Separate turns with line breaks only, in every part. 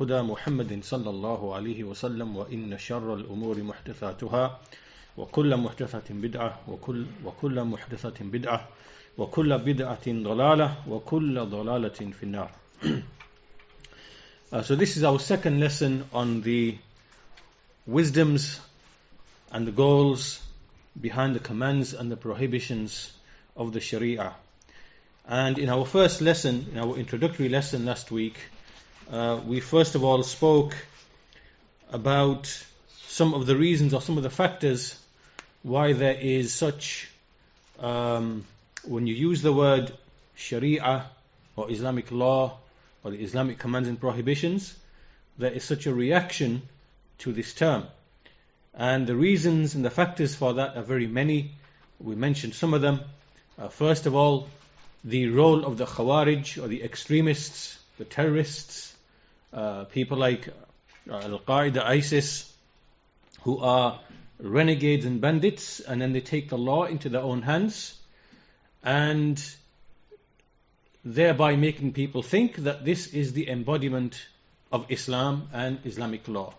هدى محمد صلى الله عليه وسلم وإن شر الأمور محدثاتها وكل محدثة بدعة وكل وكل محدثة بدعة وكل بدعة ضلالة وكل ضلالة في النار. uh, so this is our second lesson on the wisdoms and the goals behind the commands and the prohibitions of the Sharia. And in our first lesson, in our introductory lesson last week, uh, we first of all spoke about some of the reasons or some of the factors why there is such, um, when you use the word Sharia or Islamic law or the Islamic commands and prohibitions, there is such a reaction to this term. And the reasons and the factors for that are very many. We mentioned some of them. Uh, first of all, the role of the Khawarij or the extremists, the terrorists, uh, people like Al Qaeda, ISIS, who are renegades and bandits, and then they take the law into their own hands, and thereby making people think that this is the embodiment of Islam and Islamic law.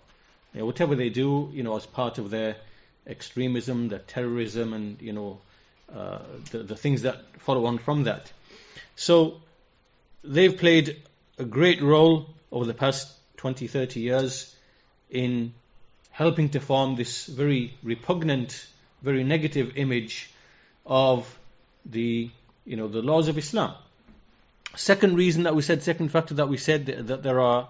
Whatever they do, you know, as part of their extremism, their terrorism, and you know, uh, the, the things that follow on from that. So they've played a great role over the past 20, 30 years in helping to form this very repugnant, very negative image of the, you know, the laws of Islam. Second reason that we said, second factor that we said that, that there are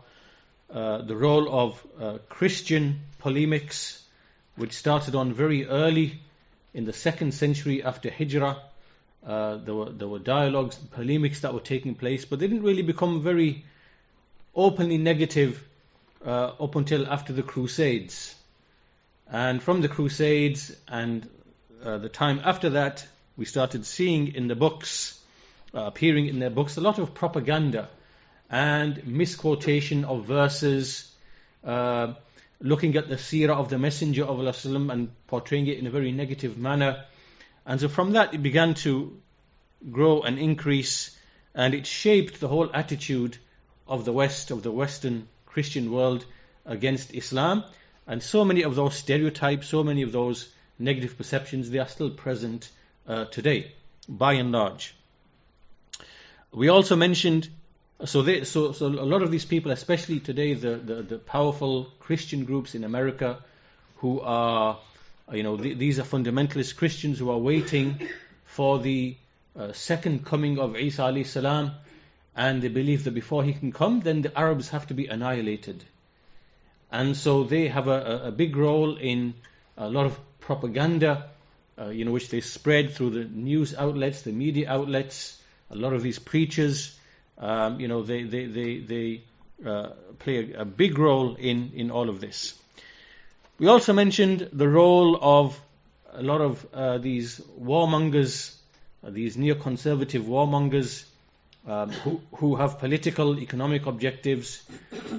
uh, the role of uh, Christian polemics, which started on very early in the second century after Hijrah. Uh, there were there were dialogues, polemics that were taking place, but they didn't really become very openly negative uh, up until after the Crusades. And from the Crusades and uh, the time after that, we started seeing in the books, uh, appearing in their books, a lot of propaganda and misquotation of verses, uh, looking at the seerah of the Messenger of Allah and portraying it in a very negative manner. And so from that, it began to grow and increase, and it shaped the whole attitude of the West, of the Western Christian world against Islam. And so many of those stereotypes, so many of those negative perceptions, they are still present uh, today, by and large. We also mentioned, so, they, so, so a lot of these people, especially today, the, the, the powerful Christian groups in America, who are, you know, th- these are fundamentalist Christians who are waiting for the uh, second coming of Isa alayhi salam, and they believe that before he can come, then the Arabs have to be annihilated. And so they have a, a big role in a lot of propaganda, uh, you know, which they spread through the news outlets, the media outlets. A lot of these preachers, um, you know, they they they, they uh, play a, a, big role in in all of this. We also mentioned the role of a lot of uh, these warmongers, uh, these neoconservative warmongers um, who, who have political, economic objectives,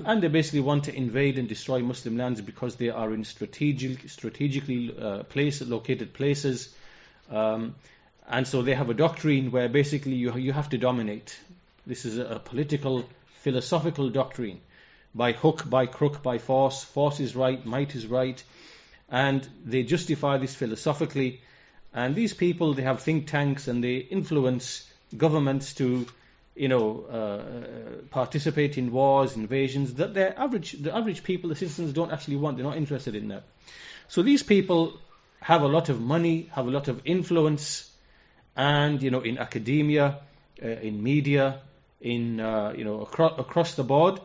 and they basically want to invade and destroy Muslim lands because they are in strategic, strategically uh, place, located places. Um, and so they have a doctrine where basically you, you have to dominate. This is a, a political, philosophical doctrine. By hook, by crook, by force. Force is right, might is right. And they justify this philosophically. And these people, they have think tanks and they influence governments to you know, uh, participate in wars, invasions, that the average, the average people, the citizens don't actually want. They're not interested in that. So these people have a lot of money, have a lot of influence, and you know, in academia, uh, in media, in uh, you know, across the board,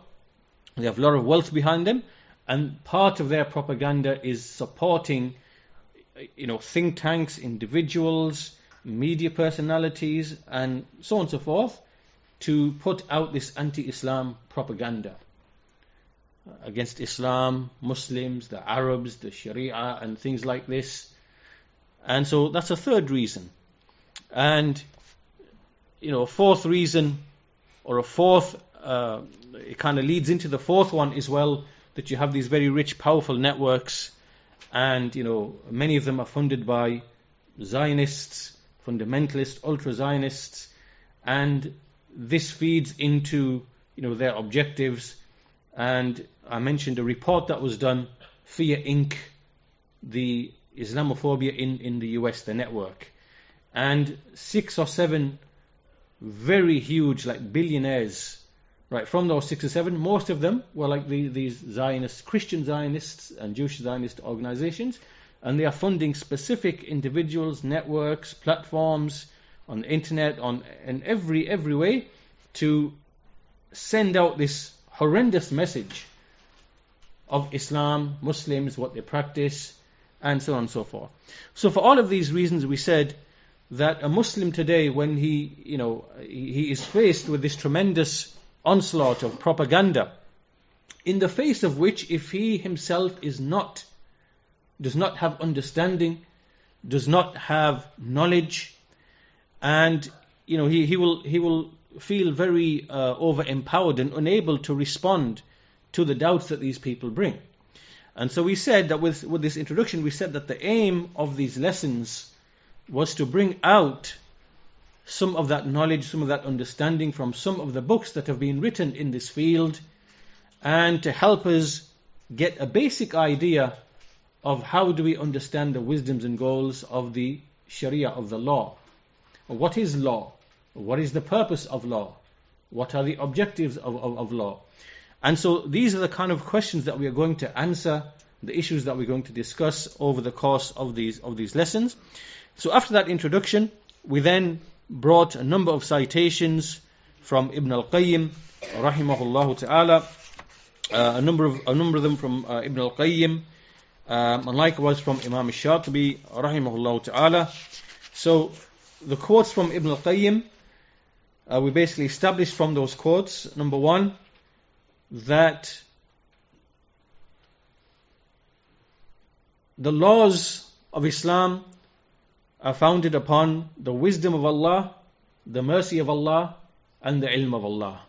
they have a lot of wealth behind them, and part of their propaganda is supporting, you know, think tanks, individuals, media personalities, and so on and so forth to put out this anti Islam propaganda. against Islam, Muslims, the Arabs, the Sharia, and things like this. And so that's a third reason. And, you know, a fourth reason, or a fourth, uh, it kind of leads into the fourth one as well, that you have these very rich, powerful networks, and, you know, many of them are funded by Zionists, fundamentalists, ultra Zionists, and this feeds into, you know, their objectives. And I mentioned a report that was done, Fear Inc., the Islamophobia in, in the US, the network. And six or seven very huge, like billionaires, right, from those six or seven, most of them were like the, these Zionist, Christian Zionists and Jewish Zionist organizations. And they are funding specific individuals, networks, platforms on the internet, on in every every way to send out this horrendous message of Islam, Muslims, what they practice, and so on and so forth. So for all of these reasons, we said that a Muslim today, when he, you know, he is faced with this tremendous onslaught of propaganda, in the face of which, if he himself is not, does not have understanding, does not have knowledge, and you know, he, he will he will feel very uh, over empowered and unable to respond to the doubts that these people bring. And so we said that with, with this introduction, we said that the aim of these lessons was to bring out some of that knowledge, some of that understanding from some of the books that have been written in this field, and to help us get a basic idea of how do we understand the wisdoms and goals of the Sharia, of the law. What is law? What is the purpose of law? What are the objectives of, of, of law? And so these are the kind of questions that we are going to answer, the issues that we're going to discuss over the course of these of these lessons. So after that introduction, we then brought a number of citations from Ibn al-Qayyim, rahimahullah ta'ala, uh, a number of a number of them from uh, Ibn al-Qayyim, um, and likewise from Imam al-Shatibi, rahimahullah ta'ala. So the quotes from Ibn al-Qayyim, uh, we basically established from those quotes, number one, that the laws of Islam are founded upon the wisdom of Allah, the mercy of Allah, and the ilm of Allah.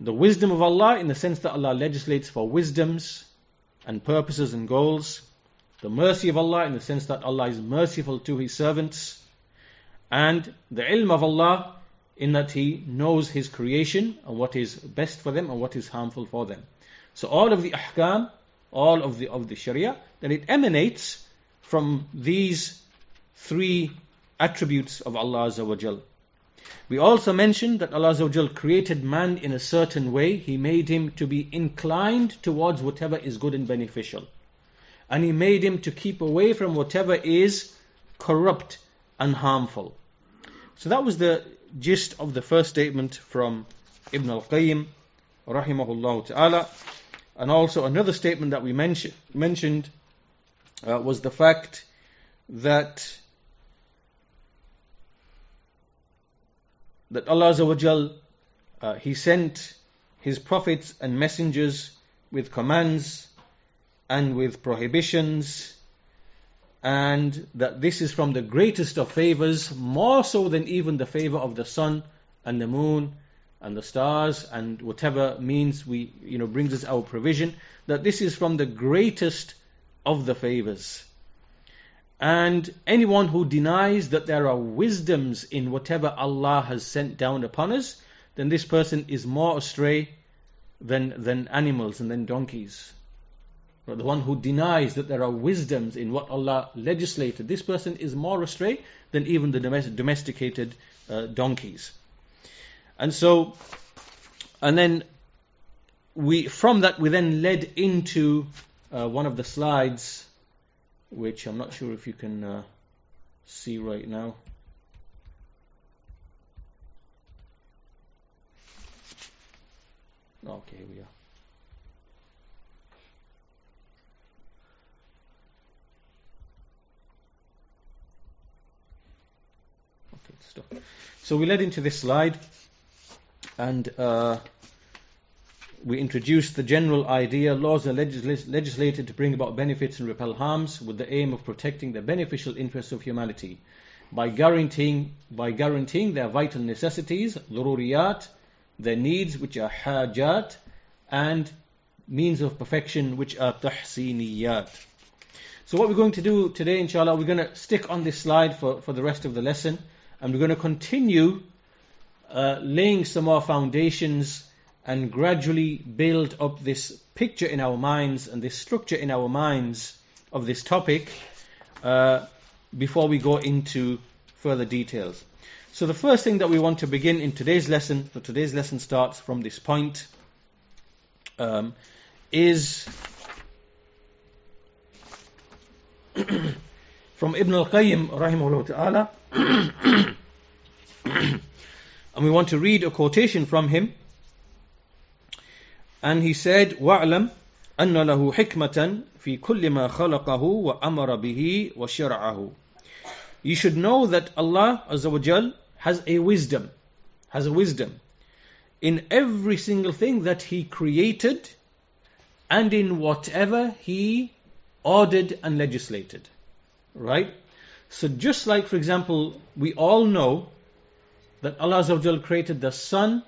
The wisdom of Allah in the sense that Allah legislates for wisdoms and purposes and goals. The mercy of Allah in the sense that Allah is merciful to His servants. And the ilm of Allah in that He knows His creation and what is best for them and what is harmful for them. So all of the ahkam, all of the of the Sharia, then it emanates from these three attributes of Allah Azza We also mentioned that Allah Azza created man in a certain way. He made him to be inclined towards whatever is good and beneficial. And He made him to keep away from whatever is corrupt and harmful. So that was the gist of the first statement from Ibn al-Qayyim rahimahullah ta'ala and also another statement that we mention, mentioned uh, was the fact that that Allah Azza uh, He sent His prophets and messengers with commands and with prohibitions and that this is from the greatest of favors, more so than even the favor of the sun and the moon and the stars and whatever means we you know brings us our provision that this is from the greatest of the favors. And anyone who denies that there are wisdoms in whatever Allah has sent down upon us then this person is more astray than than animals and than donkeys the one who denies that there are wisdoms in what Allah legislated, this person is more astray than even the domesticated uh, donkeys. And so, and then we, from that, we then led into uh, one of the slides, which I'm not sure if you can uh, see right now. Okay, here we are. stuff. So we led into this slide, and uh, we introduced the general idea laws are legis- legislated to bring about benefits and repel harms with the aim of protecting the beneficial interests of humanity by guaranteeing, by guaranteeing their vital necessities, ضروريات, their needs which are hajat, and means of perfection which are tahsiniyat. So what we're going to do today, inshallah, we're going to stick on this slide for, for the rest of the lesson, and we're going to continue uh, laying some more foundations and gradually build up this picture in our minds and this structure in our minds of this topic uh, before we go into further details. So the first thing that we want to begin in today's lesson, so today's lesson starts from this point, um, is from Ibn al-Qayyim rahimahullah ta'ala and we want to read a quotation from him and he said وَاعْلَمْ أَنَّ لَهُ حِكْمَةً فِي كُلِّ مَا خَلَقَهُ وَأَمَرَ بِهِ وَشَرَعَهُ You should know that Allah Azza wa Jal has a wisdom, has a wisdom in every single thing that He created and in whatever He ordered and legislated. Right? So just like, for example, we all know that Allah created the sun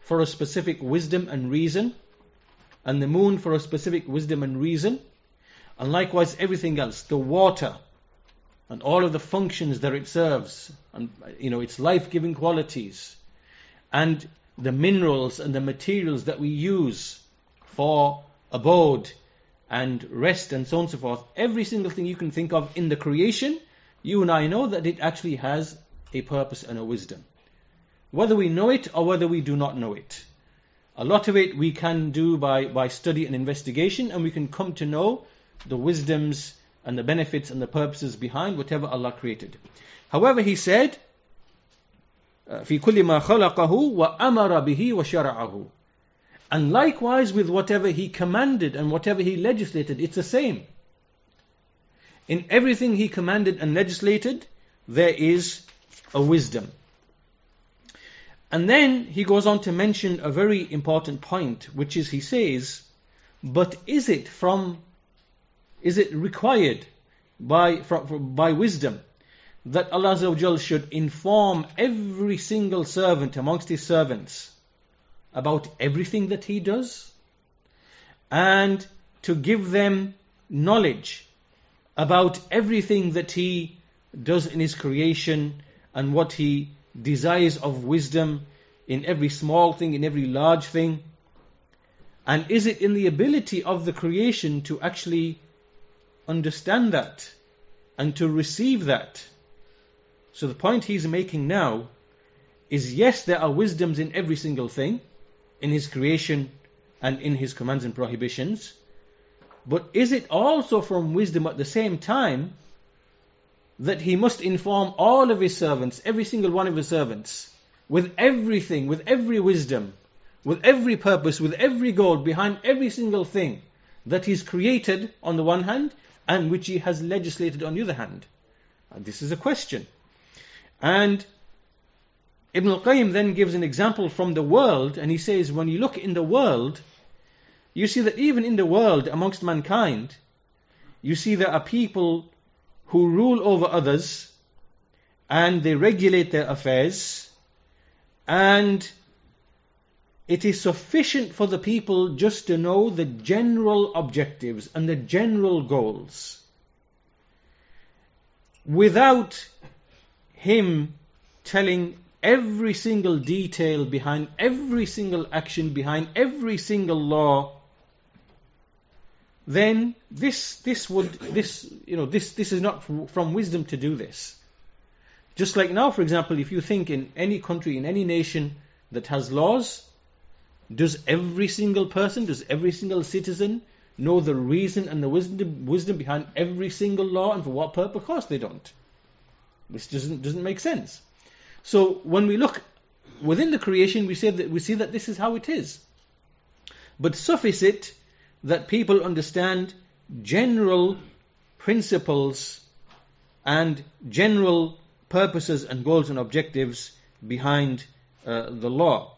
for a specific wisdom and reason, and the moon for a specific wisdom and reason, and likewise everything else, the water, and all of the functions that it serves, and you know its life-giving qualities, and the minerals and the materials that we use for abode and rest and so on and so forth. Every single thing you can think of in the creation, you and I know that it actually has a purpose and a wisdom. Whether we know it or whether we do not know it. A lot of it we can do by, by study and investigation, and we can come to know the wisdoms and the benefits and the purposes behind whatever Allah created. However, He said, في كل ما خلقه وأمر به وشرعه and likewise with whatever he commanded and whatever he legislated, it's the same. In everything he commanded and legislated, there is a wisdom. And then he goes on to mention a very important point, which is he says, but is it from, is it required by, from, by wisdom that Allah should inform every single servant amongst his servants about everything that he does and to give them knowledge about everything that he does in his creation and what he desires of wisdom in every small thing, in every large thing? And is it in the ability of the creation to actually understand that and to receive that? So the point he's making now is yes, there are wisdoms in every single thing, in His creation and in His commands and prohibitions. But is it also from wisdom at the same time that He must inform all of His servants, every single one of His servants, with everything, with every wisdom, with every purpose, with every goal behind every single thing that He's created on the one hand and which He has legislated on the other hand? And this is a question. And Ibn al-Qayyim then gives an example from the world and he says when you look in the world you see that even in the world amongst mankind you see there are people who rule over others and they regulate their affairs and it is sufficient for the people just to know the general objectives and the general goals. Without him telling every single detail behind every single action, behind every single law, then this this would this you know this this is not from wisdom to do this. Just like now, for example, if you think in any country, in any nation that has laws, does every single person, does every single citizen know the reason and the wisdom, wisdom behind every single law and for what purpose? Of course they don't. This doesn't doesn't make sense. So when we look within the creation, we say that we see that this is how it is. But suffice it that people understand general principles and general purposes and goals and objectives behind uh, the law.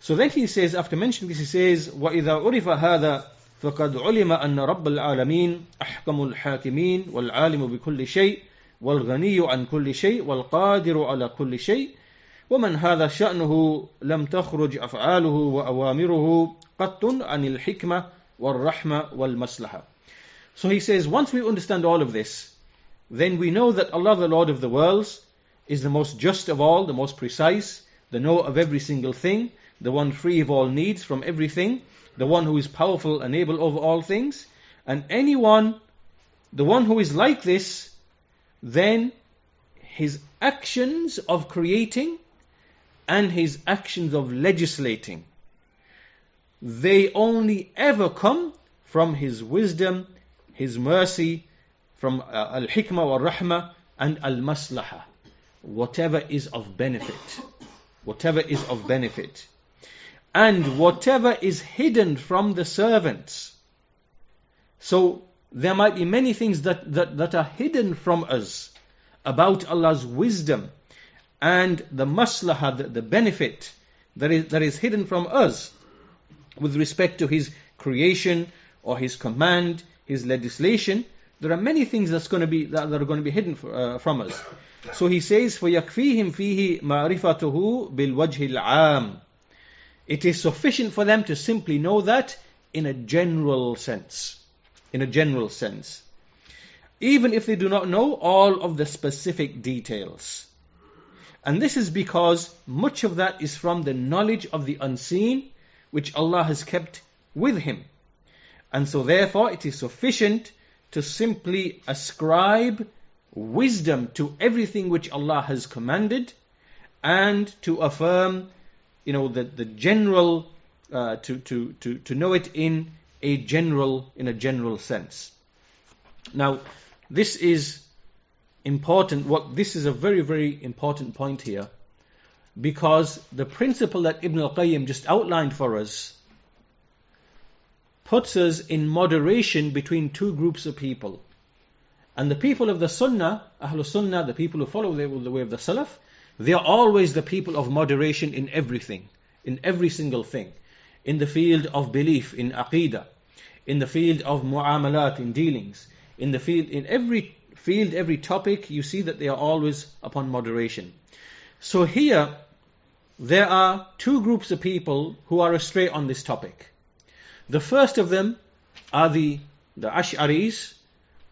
So then he says, after mentioning this, he says, وَإِذَا عُرِفَ هَذَا فقد علم أن رب العالمين أحكم الحاكمين والعالم بكل شيء والغني عن كل شيء والقادر على كل شيء ومن هذا شأنه لم تخرج أفعاله وأوامره قط عن الحكمة والرحمة والمصلحة. So he says, once we understand all of this, then we know that Allah, the Lord of the worlds, is the most just of all, the most precise, the knower of every single thing, the one free of all needs from everything, the one who is powerful and able over all things. And anyone, the one who is like this, then his actions of creating and his actions of legislating, they only ever come from his wisdom, his mercy, from uh, al-hikmah wa rahmah and al-maslaha. Whatever is of benefit. Whatever is of benefit. And whatever is hidden from the servants. So there might be many things that, that, that are hidden from us about Allah's wisdom and the maslahah, the, the benefit that is, that is hidden from us with respect to His creation or His command, His legislation. There are many things that's going to be that, that are going to be hidden for, uh, from us. So he says, فَيَكْفِيهِمْ فِيهِ مَعْرِفَتُهُ بِالْوَجْهِ الْعَامِ It is sufficient for them to simply know that in a general sense. In a general sense. Even if they do not know all of the specific details. And this is because much of that is from the knowledge of the unseen, which Allah has kept with Him. And so therefore it is sufficient to simply ascribe wisdom to everything which Allah has commanded and to affirm, you know, the, the general, uh, to, to, to, to know it in a general, in a general sense. Now, this is important. What this is a very, very important point here, because the principle that Ibn al-Qayyim just outlined for us puts us in moderation between two groups of people. And the people of the Sunnah, Ahlul Sunnah, the people who follow the, the way of the Salaf, they are always the people of moderation in everything, in every single thing. In the field of belief, in aqidah, in the field of mu'amalat, in dealings, in the field, in every field, every topic, you see that they are always upon moderation. So here, there are two groups of people who are astray on this topic. The first of them are the, the Ash'aris,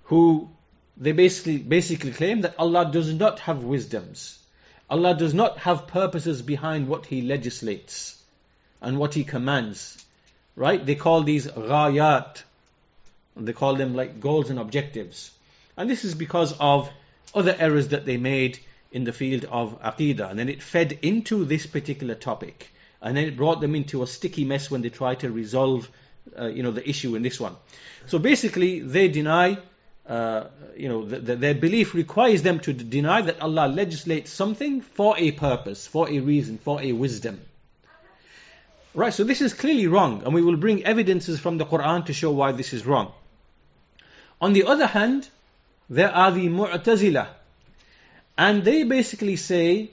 who they basically, basically claim that Allah does not have wisdoms. Allah does not have purposes behind what He legislates and what He commands. Right? They call these ghayat. They call them like goals and objectives. And this is because of other errors that they made in the field of aqidah. And then it fed into this particular topic. And then it brought them into a sticky mess when they tried to resolve uh, you know, the issue in this one. So basically, they deny, uh, you know, the, the, their belief requires them to deny that Allah legislates something for a purpose, for a reason, for a wisdom. Right, so this is clearly wrong, and we will bring evidences from the Quran to show why this is wrong. On the other hand, there are the Mu'tazila, and they basically say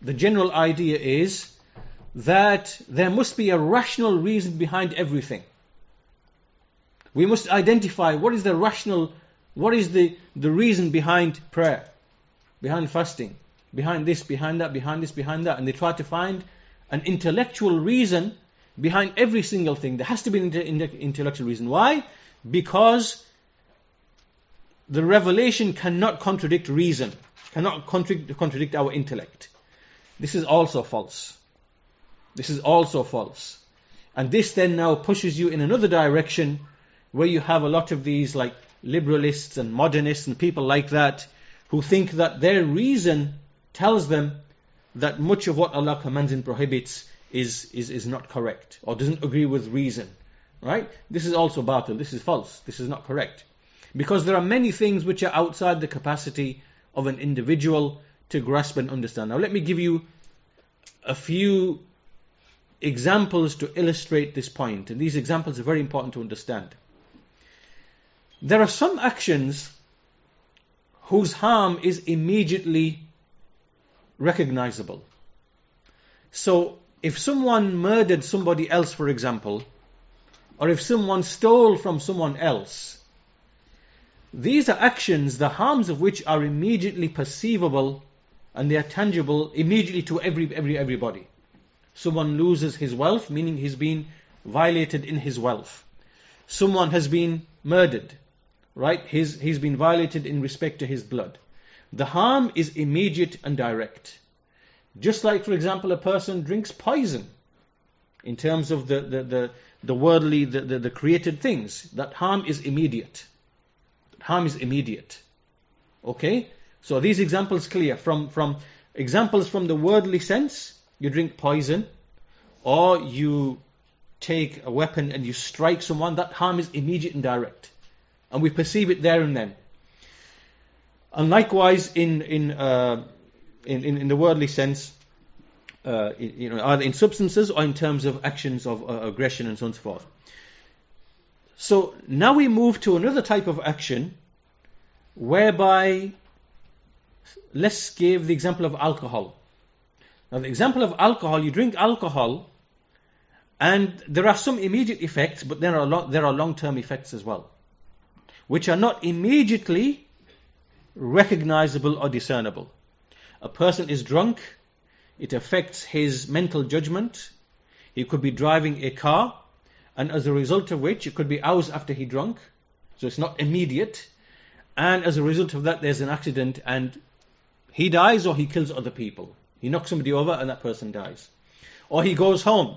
the general idea is that there must be a rational reason behind everything. We must identify what is the rational, what is the, the reason behind prayer, behind fasting, behind this, behind that, behind this, behind that. And they try to find an intellectual reason behind every single thing. There has to be an intellectual reason. Why? Because the revelation cannot contradict reason, cannot contradict, contradict our intellect. This is also false. This is also false. And this then now pushes you in another direction where you have a lot of these like liberalists and modernists and people like that who think that their reason tells them that much of what Allah commands and prohibits is, is, is not correct or doesn't agree with reason. Right? This is also batil. This is false. This is not correct. Because there are many things which are outside the capacity of an individual to grasp and understand. Now let me give you a few examples to illustrate this point. And these examples are very important to understand. There are some actions whose harm is immediately recognizable. So if someone murdered somebody else, for example, or if someone stole from someone else, these are actions, the harms of which are immediately perceivable and they are tangible immediately to every, every, everybody. Someone loses his wealth, meaning he's been violated in his wealth. Someone has been murdered, right? He's, he's been violated in respect to his blood. The harm is immediate and direct. Just like, for example, a person drinks poison in terms of the, the, the, the worldly, the, the, the created things, that harm is immediate. Harm is immediate. Okay? So these examples clear. From, from examples from the worldly sense, you drink poison, or you take a weapon and you strike someone, that harm is immediate and direct. And we perceive it there and then. And likewise, in, in, uh, in, in, in, the worldly sense, uh, you know, either in substances or in terms of actions of uh, aggression and so on and so forth. So now we move to another type of action whereby, let's give the example of alcohol. Now, the example of alcohol, you drink alcohol, and there are some immediate effects, but there are, there are long term effects as well, which are not immediately recognizable or discernible. A person is drunk, it affects his mental judgment. He could be driving a car, and as a result of which, it could be hours after he drunk, so it's not immediate. And as a result of that, there's an accident, and he dies or he kills other people. He knocks somebody over, and that person dies. Or he goes home,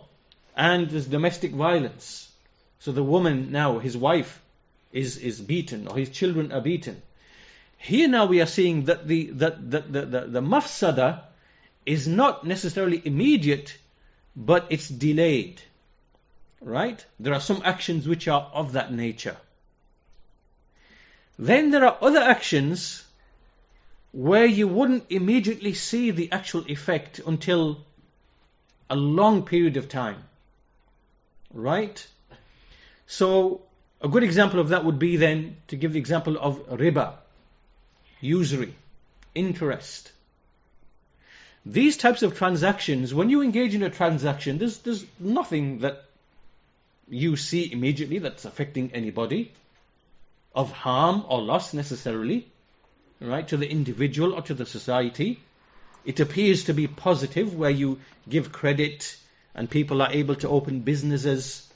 and there's domestic violence. So the woman now, his wife, is, is beaten, or his children are beaten. Here now we are seeing that the, that, that, the, the, the mafsada is not necessarily immediate, but it's delayed. Right? There are some actions which are of that nature. Then there are other actions where you wouldn't immediately see the actual effect until a long period of time. Right? So, a good example of that would be then to give the example of riba, usury, interest. These types of transactions, when you engage in a transaction, there's, there's nothing that you see immediately that's affecting anybody of harm or loss necessarily, right, to the individual or to the society. It appears to be positive where you give credit and people are able to open businesses,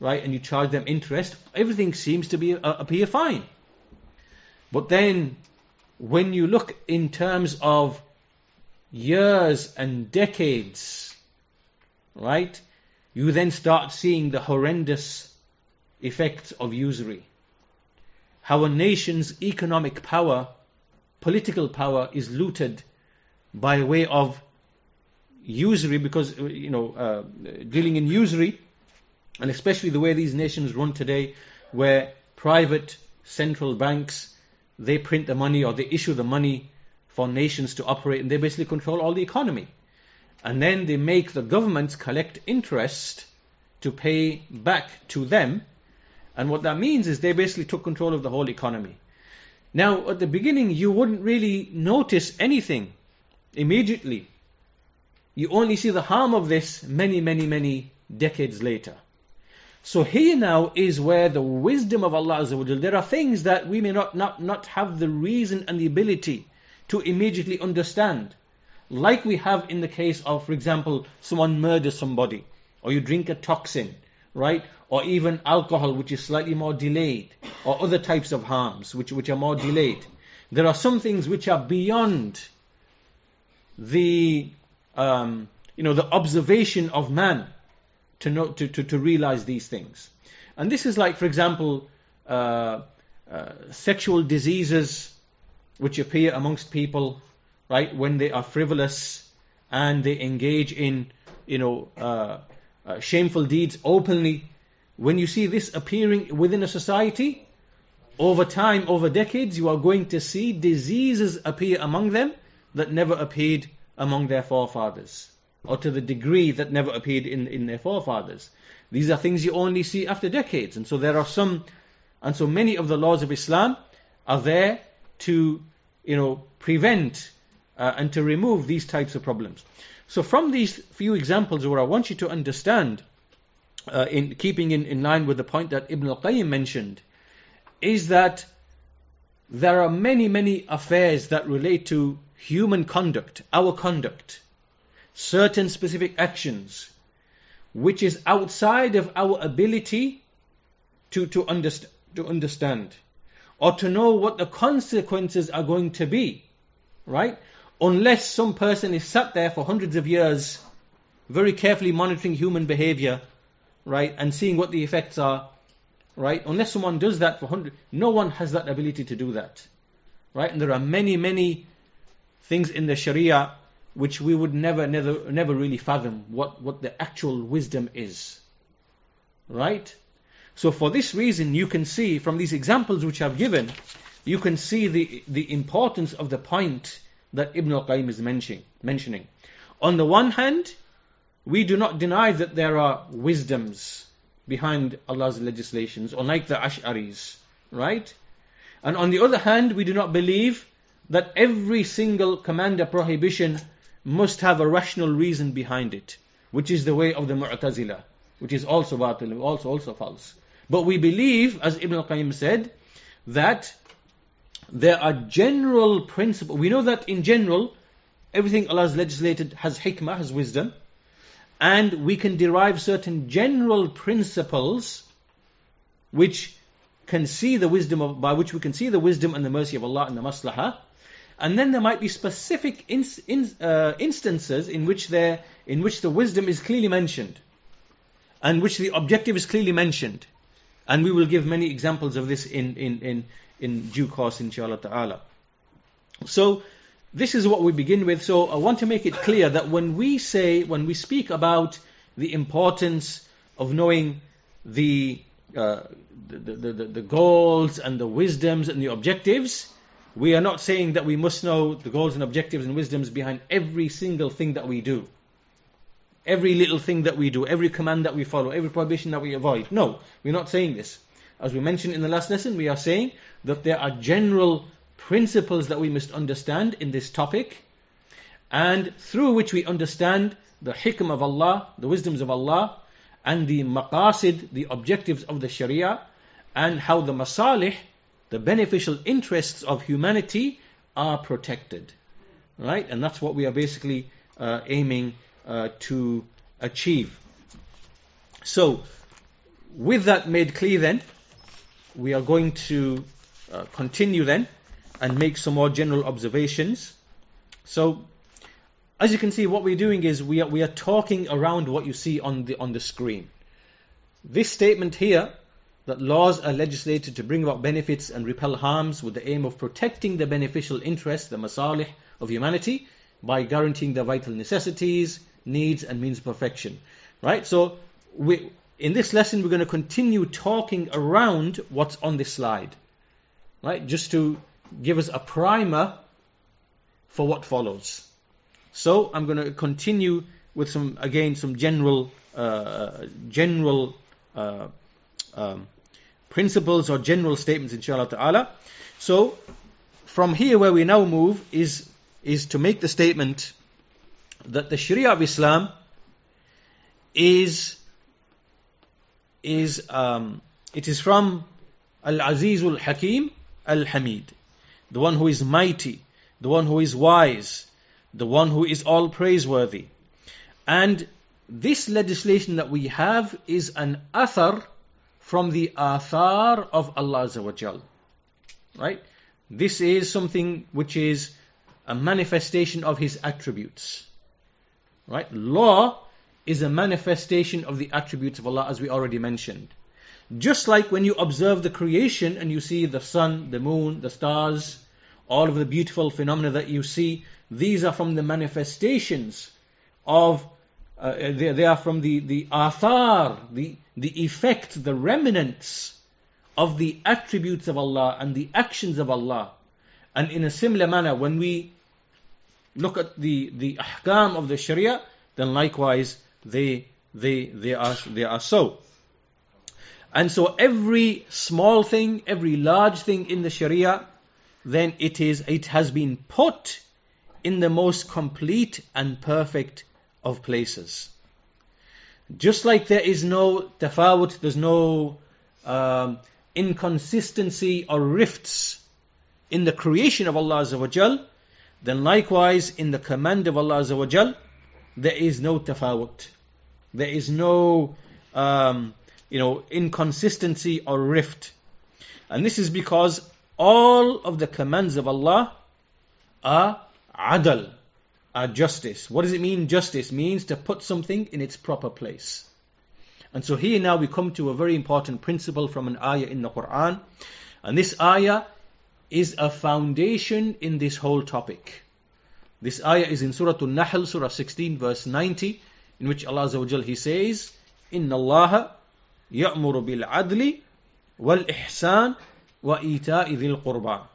right, and you charge them interest. Everything seems to be uh, appear fine. But then when you look in terms of years and decades, right, you then start seeing the horrendous effects of usury. How a nation's economic power, political power is looted by way of usury because, you know, uh, dealing in usury, and especially the way these nations run today, where private central banks, they print the money or they issue the money for nations to operate, and they basically control all the economy. And then they make the governments collect interest to pay back to them. And what that means is they basically took control of the whole economy. Now, at the beginning, you wouldn't really notice anything immediately. You only see the harm of this many, many, many decades later. So here now is where the wisdom of Allah Azza there are things that we may not, not, not have the reason and the ability to immediately understand. Like we have in the case of, for example, someone murders somebody, or you drink a toxin, right? Or even alcohol, which is slightly more delayed, or other types of harms, which, which are more delayed. There are some things which are beyond the, um, you know, the observation of man to, to, to, to realize these things. And this is like, for example, uh, uh, sexual diseases which appear amongst people, right, when they are frivolous and they engage in, you know, uh, uh, shameful deeds openly. When you see this appearing within a society, over time, over decades, you are going to see diseases appear among them that never appeared among their forefathers, or to the degree that never appeared in, in their forefathers. These are things you only see after decades. And so there are some, and so many of the laws of Islam are there to, you know, prevent uh, and to remove these types of problems. So from these few examples, what I want you to understand, uh, in keeping in, in line with the point that Ibn al-Qayyim mentioned, is that there are many, many affairs that relate to human conduct, our conduct, certain specific actions, which is outside of our ability to, to, underst- to understand or to know what the consequences are going to be, right? Unless some person is sat there for hundreds of years, very carefully monitoring human behavior, right, and seeing what the effects are, right? Unless someone does that for hundred, no one has that ability to do that, right? And there are many, many things in the Sharia which we would never, never, never really fathom what, what the actual wisdom is, right? So for this reason, you can see from these examples which I've given, you can see the, the importance of the point that Ibn al-Qayyim is mentioning, mentioning. On the one hand, we do not deny that there are wisdoms behind Allah's legislations, unlike the Ash'aris, right? And on the other hand, we do not believe that every single command or prohibition must have a rational reason behind it, which is the way of the Mu'tazila, which is also batil, also also false. But we believe, as Ibn al-Qayyim said, that there are general principles. We know that in general, everything Allah has legislated has hikmah, has wisdom and we can derive certain general principles which can see the wisdom of, by which we can see the wisdom and the mercy of Allah and the maslahah. And then there might be specific in, in, uh, instances in which there, in which the wisdom is clearly mentioned, and which the objective is clearly mentioned. And we will give many examples of this in, in, in, in due course, inshallah ta'ala. So, this is what we begin with. So I want to make it clear that when we say, when we speak about the importance of knowing the, uh, the, the, the, the, goals and the wisdoms and the objectives, we are not saying that we must know the goals and objectives and wisdoms behind every single thing that we do. Every little thing that we do, every command that we follow, every prohibition that we avoid. No, we're not saying this. As we mentioned in the last lesson, we are saying that there are general principles that we must understand in this topic, and through which we understand the hikm of Allah, the wisdoms of Allah, and the maqasid, the objectives of the Sharia, and how the masalih, the beneficial interests of humanity, are protected. Right? And that's what we are basically uh, aiming uh, to achieve. So, with that made clear, then, we are going to uh, continue then and make some more general observations. So, as you can see, what we're doing is we are, we are talking around what you see on the, on the screen. This statement here, that laws are legislated to bring about benefits and repel harms with the aim of protecting the beneficial interests, the masalih of humanity, by guaranteeing their vital necessities, needs, and means of perfection. Right? So, we, in this lesson, we're going to continue talking around what's on this slide. Right? Just to give us a primer for what follows. So I'm going to continue with some again some general uh, general uh, um, principles or general statements, inshallah ta'ala. So from here where we now move is is to make the statement that the Sharia of Islam is is um, it is from Al-Azizul Hakim Al Hamid the one who is mighty, the one who is wise, the one who is all praiseworthy. And this legislation that we have is an athar from the athar of Allah Azawajal. Right? This is something which is a manifestation of His attributes. Right? Law is a manifestation of the attributes of Allah as we already mentioned. Just like when you observe the creation and you see the sun, the moon, the stars, all of the beautiful phenomena that you see, these are from the manifestations of, uh, they, they, are from the, the athar, the, the effect, the remnants of the attributes of Allah and the actions of Allah. And in a similar manner, when we look at the, the ahkam of the Sharia, then likewise they, they, they, are, they are so. And so every small thing, every large thing in the Sharia then it is it has been put in the most complete and perfect of places. Just like there is no tafawut, there's no um, inconsistency or rifts in the creation of Allah Azza then likewise in the command of Allah Azza there is no tafawut. There is no um, you know inconsistency or rift. And this is because all of the commands of Allah are adl, uh, justice. What does it mean? Justice means to put something in its proper place. And so here now we come to a very important principle from an ayah in the Quran. And this ayah is a foundation in this whole topic. This ayah is in Surah An-Nahl, Surah 16, verse 90, in which Allah Azza wa Jal, He says, إِنَّ اللَّهَ يَأْمُرُ بِالْعَدْلِ وَالْإِحْسَانِ وَإِيتَاءِ ذِي الْقُرْبَانِ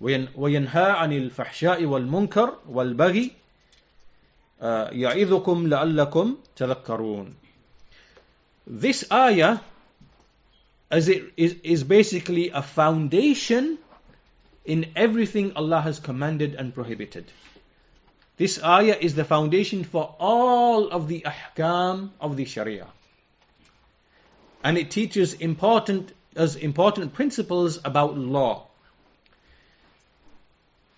وينهى عن الفحشاء والمنكر والبغي يعظكم لعلكم تذكرون This ayah as it is, is basically a foundation in everything Allah has commanded and prohibited. This ayah is the foundation for all of the ahkam of the Sharia. And it teaches important as important principles about law.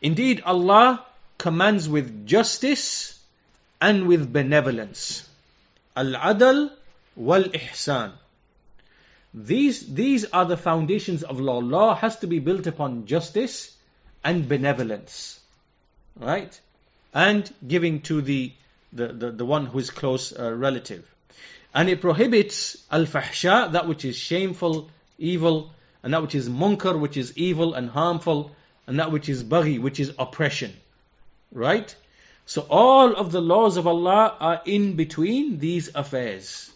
Indeed, Allah commands with justice and with benevolence. Al-adl wal-ihsan. These, these are the foundations of law. Law has to be built upon justice and benevolence. Right? And giving to the, the, the, the one who is close uh, relative. And it prohibits al-fahsha, that which is shameful, evil, and that which is munkar, which is evil and harmful, and that which is baghi, which is oppression. Right? So all of the laws of Allah are in between these affairs.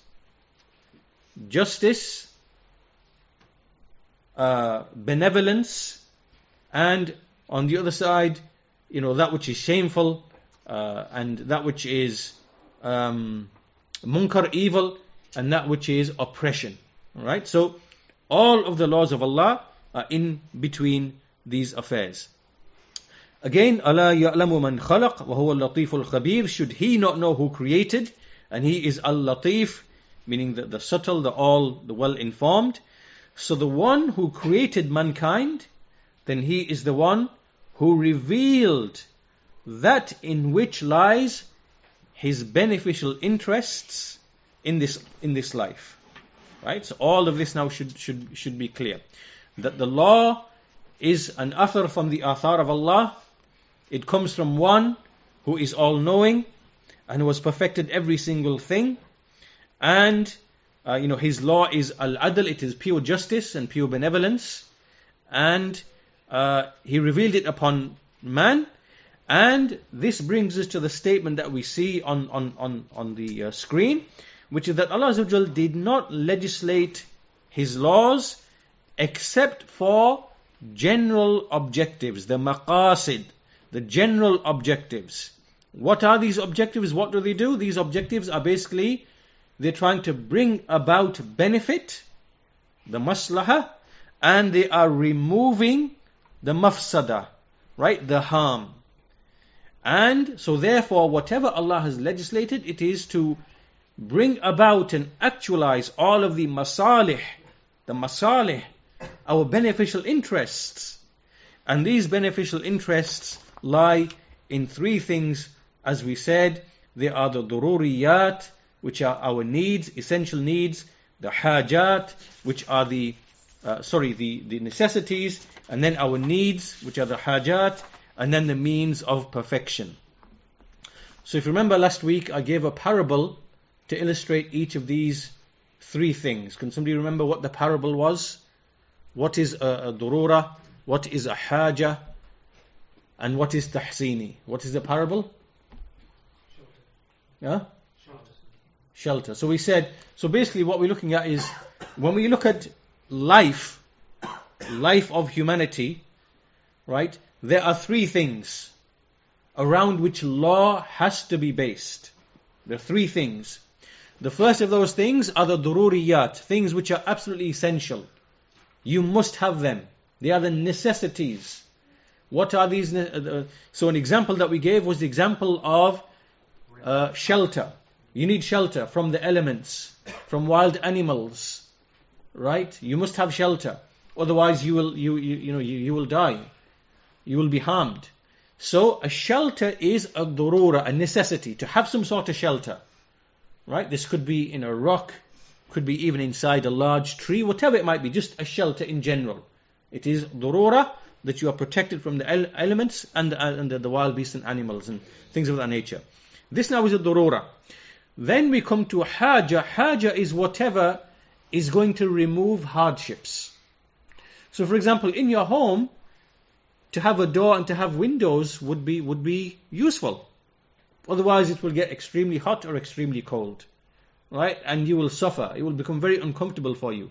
Justice, uh, benevolence, and on the other side, you know, that which is shameful, uh, and that which is um, munkar, evil, and that which is oppression. Right? So all of the laws of Allah are in between these affairs. Again, Allah ya'lamu man khalaq wa huwa al-latif al-khabir. Should he not know who created? And he is al-latif, meaning the, the subtle, the all, the well-informed. So the one who created mankind, then he is the one who revealed that in which lies his beneficial interests in this in this life. Right? So all of this now should should should be clear. That the law is an athar from the athar of Allah. It comes from one who is all knowing and who has perfected every single thing. And, uh, you know, his law is al-adl, it is pure justice and pure benevolence. And uh, he revealed it upon man. And this brings us to the statement that we see on, on, on, on the uh, screen, which is that Allah did not legislate His laws except for general objectives, the maqasid, the general objectives. What are these objectives? What do they do? These objectives are basically they're trying to bring about benefit, the maslaha, and they are removing the mafsada, right? The harm. And so therefore, whatever Allah has legislated, it is to bring about and actualize all of the masalih, the masalih, our beneficial interests. And these beneficial interests lie in three things, as we said. They are the dururiyat, which are our needs, essential needs, the hajat, which are the, uh, sorry, the, the necessities, and then our needs, which are the hajat, and then the means of perfection. So if you remember last week, I gave a parable to illustrate each of these three things. Can somebody remember what the parable was? What is a, a durura, what is a haja, and what is tahsini. What is the parable?
Shelter. Shelter.
So we said, so basically what we're looking at is, when we look at life, life of humanity, right, there are three things around which law has to be based. There are three things. The first of those things are the dururiyat, things which are absolutely essential. You must have them. They are the necessities. What are these? Uh, so an example that we gave was the example of uh, shelter. You need shelter from the elements, from wild animals, right? You must have shelter, otherwise you will you you, you know you, you will die, you will be harmed. So a shelter is a durura, a necessity to have some sort of shelter, right? This could be in a rock, could be even inside a large tree, whatever it might be, just a shelter in general. It is durura that you are protected from the elements and, uh, and the wild beasts and animals and things of that nature. This now is a durura. Then we come to haja. Haja is whatever is going to remove hardships. So, for example, in your home, to have a door and to have windows would be would be useful. Otherwise, it will get extremely hot or extremely cold, right? And you will suffer. It will become very uncomfortable for you.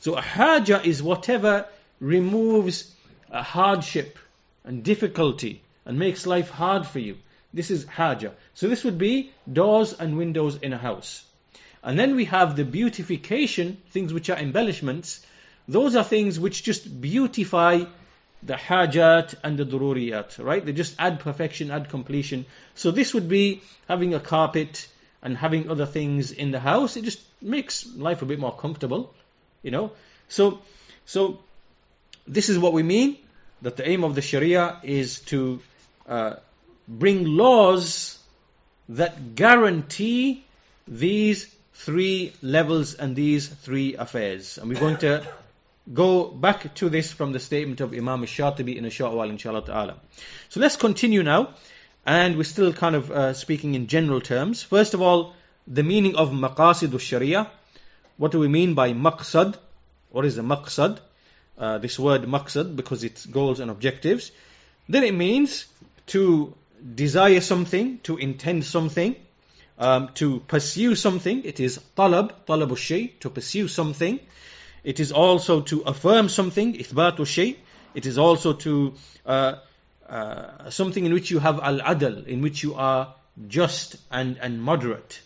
So, a haja is whatever removes a hardship and difficulty and makes life hard for you. This is haja. So this would be doors and windows in a house. And then we have the beautification, things which are embellishments. Those are things which just beautify the hajat and the dururiyat, right? They just add perfection, add completion. So this would be having a carpet and having other things in the house. It just makes life a bit more comfortable, you know. So, so this is what we mean that the aim of the Sharia is to uh, bring laws that guarantee these three levels and these three affairs. And we're going to go back to this from the statement of Imam al-Shatibi in a short while, inshallah ta'ala. So let's continue now. And we're still kind of uh, speaking in general terms. First of all, the meaning of maqasid sharia What do we mean by maqsad? What is the maqsad? Uh, this word maqsad because it's goals and objectives. Then it means to desire something, to intend something, um, to pursue something. It is talab, talabu shay, to pursue something. It is also to affirm something, ithbatu shay. It is also to uh, uh, something in which you have al-adl, in which you are just and, and moderate.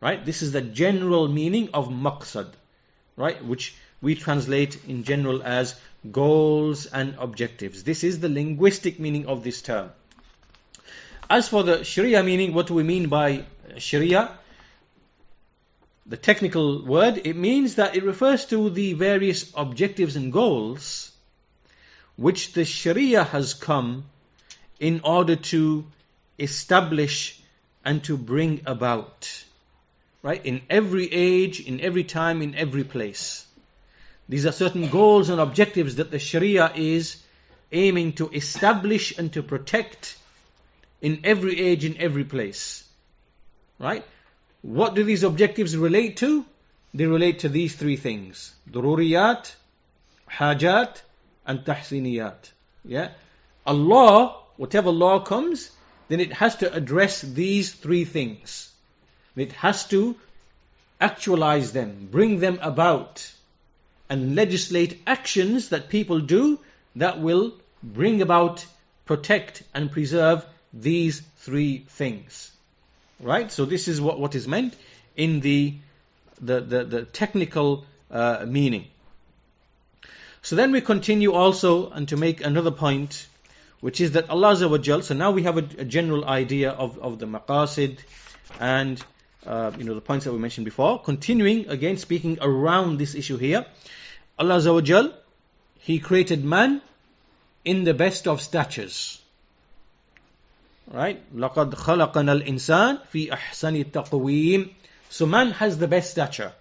Right? This is the general meaning of maqsad. Right? Which we translate in general as goals and objectives. This is the linguistic meaning of this term. As for the Sharia meaning, what do we mean by Sharia? The technical word, it means that it refers to the various objectives and goals which the Sharia has come in order to establish and to bring about. Right? In every age, in every time, in every place. These are certain goals and objectives that the Sharia is aiming to establish and to protect in every age, in every place. Right? What do these objectives relate to? They relate to these three things. Dururiyat, hajat, and tahsiniyat. Yeah? A law, whatever law comes, then it has to address these three things. It has to actualize them, bring them about, and legislate actions that people do that will bring about, protect, and preserve these three things. Right? So this is what, what is meant in the, the, the, the technical uh, meaning. So then we continue also and to make another point, which is that Allah Azza so now we have a, a general idea of, of the maqasid and uh, you know the points that we mentioned before. Continuing again speaking around this issue here, Allah Azza He created man in the best of statures. Right? لَقَدْ خَلَقَنَا الْإِنسَانِ فِي أَحْسَنِ التَّقْوِيمِ So man has the best stature.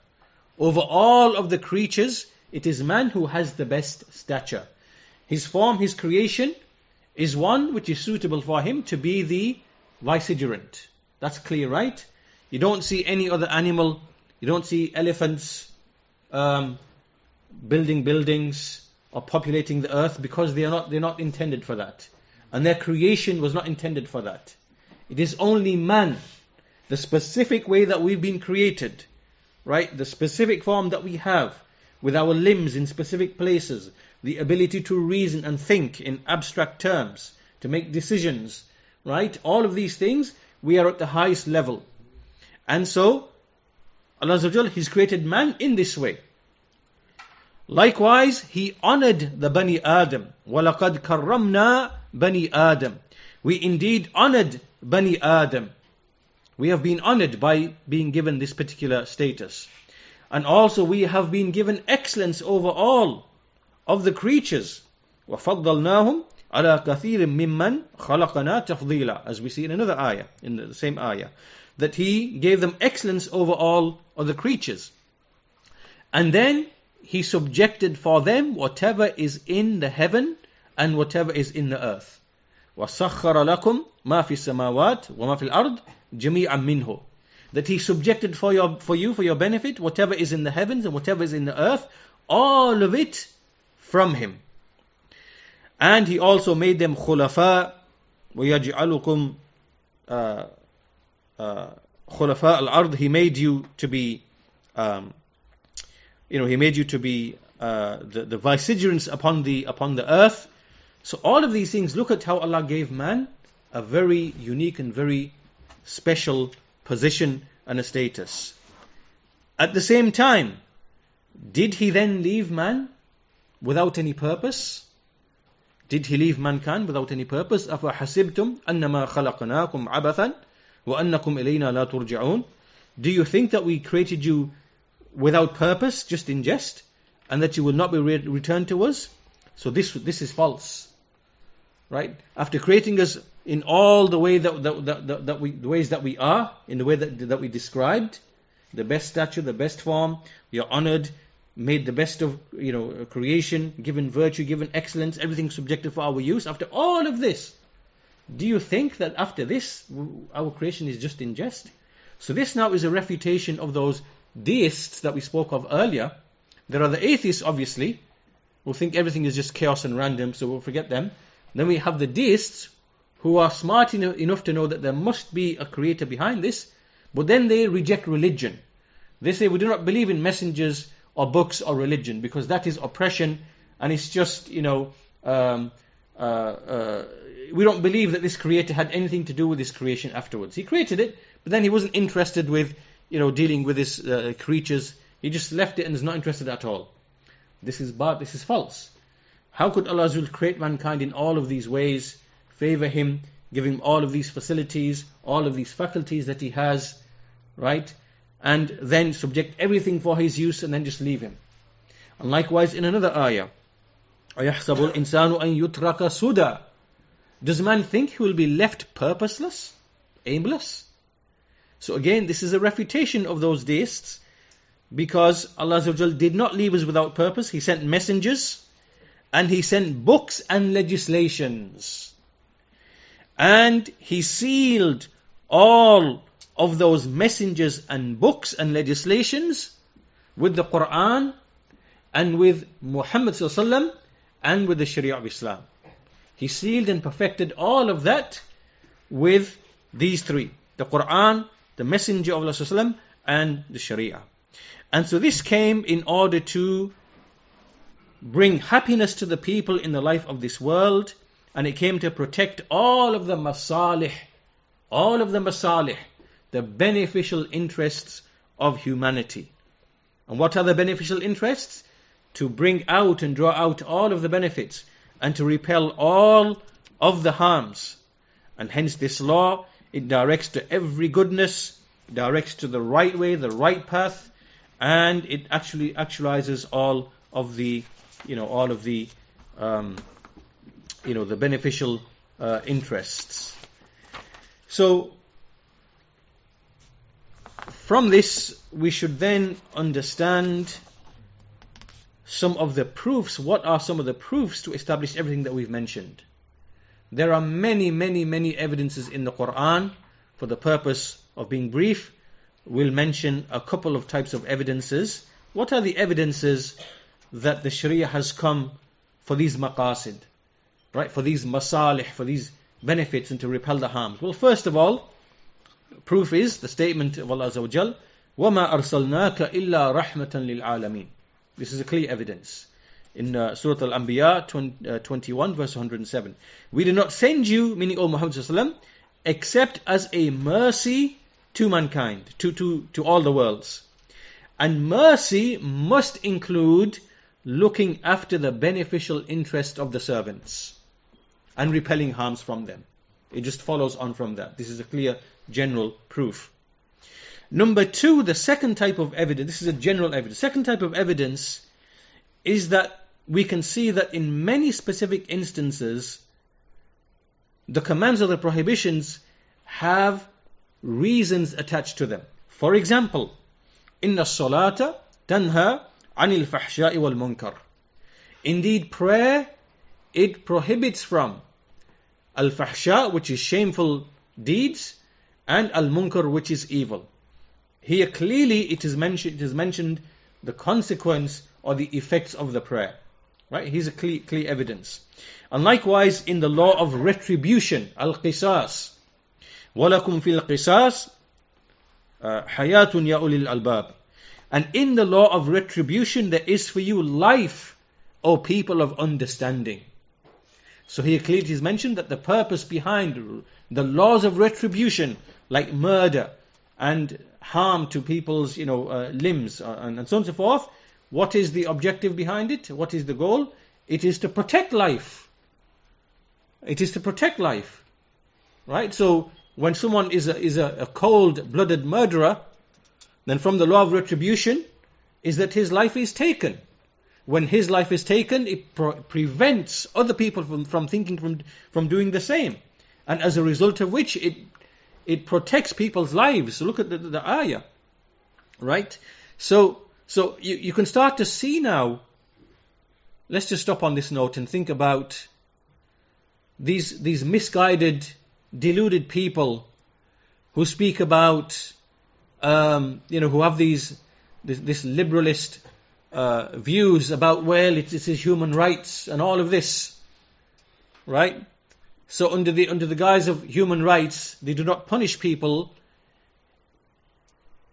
Over all of the creatures, it is man who has the best stature. His form, his creation, is one which is suitable for him to be the vicegerent. That's clear, right? You don't see any other animal, you don't see elephants um, building buildings or populating the earth because they are not, they're not intended for that. And their creation was not intended for that. It is only man, the specific way that we've been created, right? The specific form that we have, with our limbs in specific places, the ability to reason and think in abstract terms, to make decisions, right? All of these things, we are at the highest level. And so, Allah He's created man in this way. Likewise, He honored the Bani Adam. وَلَقَدْ كَرَّمْنَا Bani Adam. We indeed honored Bani Adam. We have been honored by being given this particular status. And also we have been given excellence over all of the creatures. وَفَضَّلْنَاهُمْ عَلَى كَثِيرٍ مِمَّنْ خَلَقَنَا تَفْضِيلًا As we see in another ayah, in the same ayah. That He gave them excellence over all of the creatures. And then He subjected for them whatever is in the heaven and whatever is in the earth. وَسَخَّرَ لَكُمْ مَا فِي السَّمَاوَاتِ وَمَا فِي الْأَرْضِ جَمِيعًا مِنْهُ That He subjected for, your, for you, for your benefit, whatever is in the heavens and whatever is in the earth, all of it from Him. And He also made them khulafa وَيَجْعَلُكُمْ uh, uh, khulafa al-ard. He made you to be, um, you know, He made you to be uh, the, the vicegerents upon the upon the earth. So all of these things, look at how Allah gave man a very unique and very special position and a status. At the same time, did he then leave man without any purpose? Did he leave mankind without any purpose? أَفَحَسِبْتُمْ أَنَّمَا خَلَقْنَاكُمْ عَبَثًا وَأَنَّكُمْ إِلَيْنَا لَا تُرْجَعُونَ Do you think that we created you without purpose, just in jest, and that you will not be re- returned to us? So this, this is false. Right? After creating us in all the way that, that, that, that we, the ways that we are, in the way that, that we described, the best stature, the best form, we are honored, made the best of you know creation, given virtue, given excellence, everything subjected for our use. After all of this, do you think that after this our creation is just in jest? So this now is a refutation of those deists that we spoke of earlier. There are the atheists, obviously, who think everything is just chaos and random, so we'll forget them. Then we have the deists who are smart enough to know that there must be a creator behind this, but then they reject religion. They say we do not believe in messengers or books or religion because that is oppression and it's just, you know, um, uh, uh, we don't believe that this creator had anything to do with this creation afterwards. He created it, but then he wasn't interested with, you know, dealing with his uh, creatures. He just left it and is not interested at all. This is bad, this is false. How could Allah create mankind in all of these ways, favor him, give him all of these facilities, all of these faculties that he has, right? and then subject everything for his use and then just leave him. And likewise in another ayah, أَيَحْسَبُ الْإِنسَانُ أَن يُتْرَكَ سُدًى Does man think he will be left purposeless, aimless? So again, this is a refutation of those deists because Allah did not leave us without purpose. He sent messengers and He sent books and legislations. And He sealed all of those messengers and books and legislations with the Quran and with Muhammad and with the Sharia of Islam. He sealed and perfected all of that with these three the Quran, the Messenger of Allah and the Sharia. And so this came in order to bring happiness to the people in the life of this world, and it came to protect all of the masalih, all of the masalih, the beneficial interests of humanity. And what are the beneficial interests? To bring out and draw out all of the benefits and to repel all of the harms. And hence this law, it directs to every goodness, directs to the right way, the right path, and it actually actualizes all of the, you know, all of the, um, you know, the beneficial uh, interests. So from this, we should then understand some of the proofs. What are some of the proofs to establish everything that we've mentioned? There are many, many, many evidences in the Quran. For the purpose of being brief, we'll mention a couple of types of evidences. What are the evidences that the Sharia has come for these maqasid? Right, for these masalih, for these benefits and to repel the harms? Well, first of all, proof is the statement of Allah Azza wa Jal, وَمَا أَرْسَلْنَاكَ إِلَّا رَحْمَةً لِلْعَالَمِينَ This is a clear evidence. In uh, Surah Al-Anbiya 20, uh, 21 verse 107. We did not send you, meaning O Muhammad Sallallahu except as a mercy to mankind, to, to, to all the worlds. And mercy must include looking after the beneficial interest of the servants and repelling harms from them. It just follows on from that. This is a clear general proof. Number two, the second type of evidence, this is a general evidence. Second type of evidence is that we can see that in many specific instances, the commands or the prohibitions have reasons attached to them. For example, salata tanha anil fahsha'i wal munkar. Indeed, prayer, it prohibits from al-fahsha, which is shameful deeds, and al-munkar, which is evil. Here clearly it is mentioned, it is mentioned the consequence or the effects of the prayer. Right? Here's a clear, clear evidence. And likewise in the law of retribution, al-qisas. وَلَكُمْ فِي الْقِسَاسِ حَيَاتٌ يَا أُولِي الْأَلْبَابِ And in the law of retribution there is for you life, O people of understanding. So here clearly is mentioned that the purpose behind the laws of retribution, like murder and harm to people's, you know, uh, limbs uh, and, and so on and so forth, what is the objective behind it? What is the goal? It is to protect life. It is to protect life. Right? So when someone is a, is a, a cold-blooded murderer, then from the law of retribution is that his life is taken. When his life is taken, it pre- prevents other people from, from thinking from, from doing the same. And as a result of which, it, it protects people's lives. Look at the, the ayah. Right? So, so you, you can start to see now. Let's just stop on this note and think about these, these misguided, deluded people who speak about, um, you know, who have these, this, this liberalist uh, views about, well, it, it is human rights and all of this, right? So under the under the guise of human rights, they do not punish people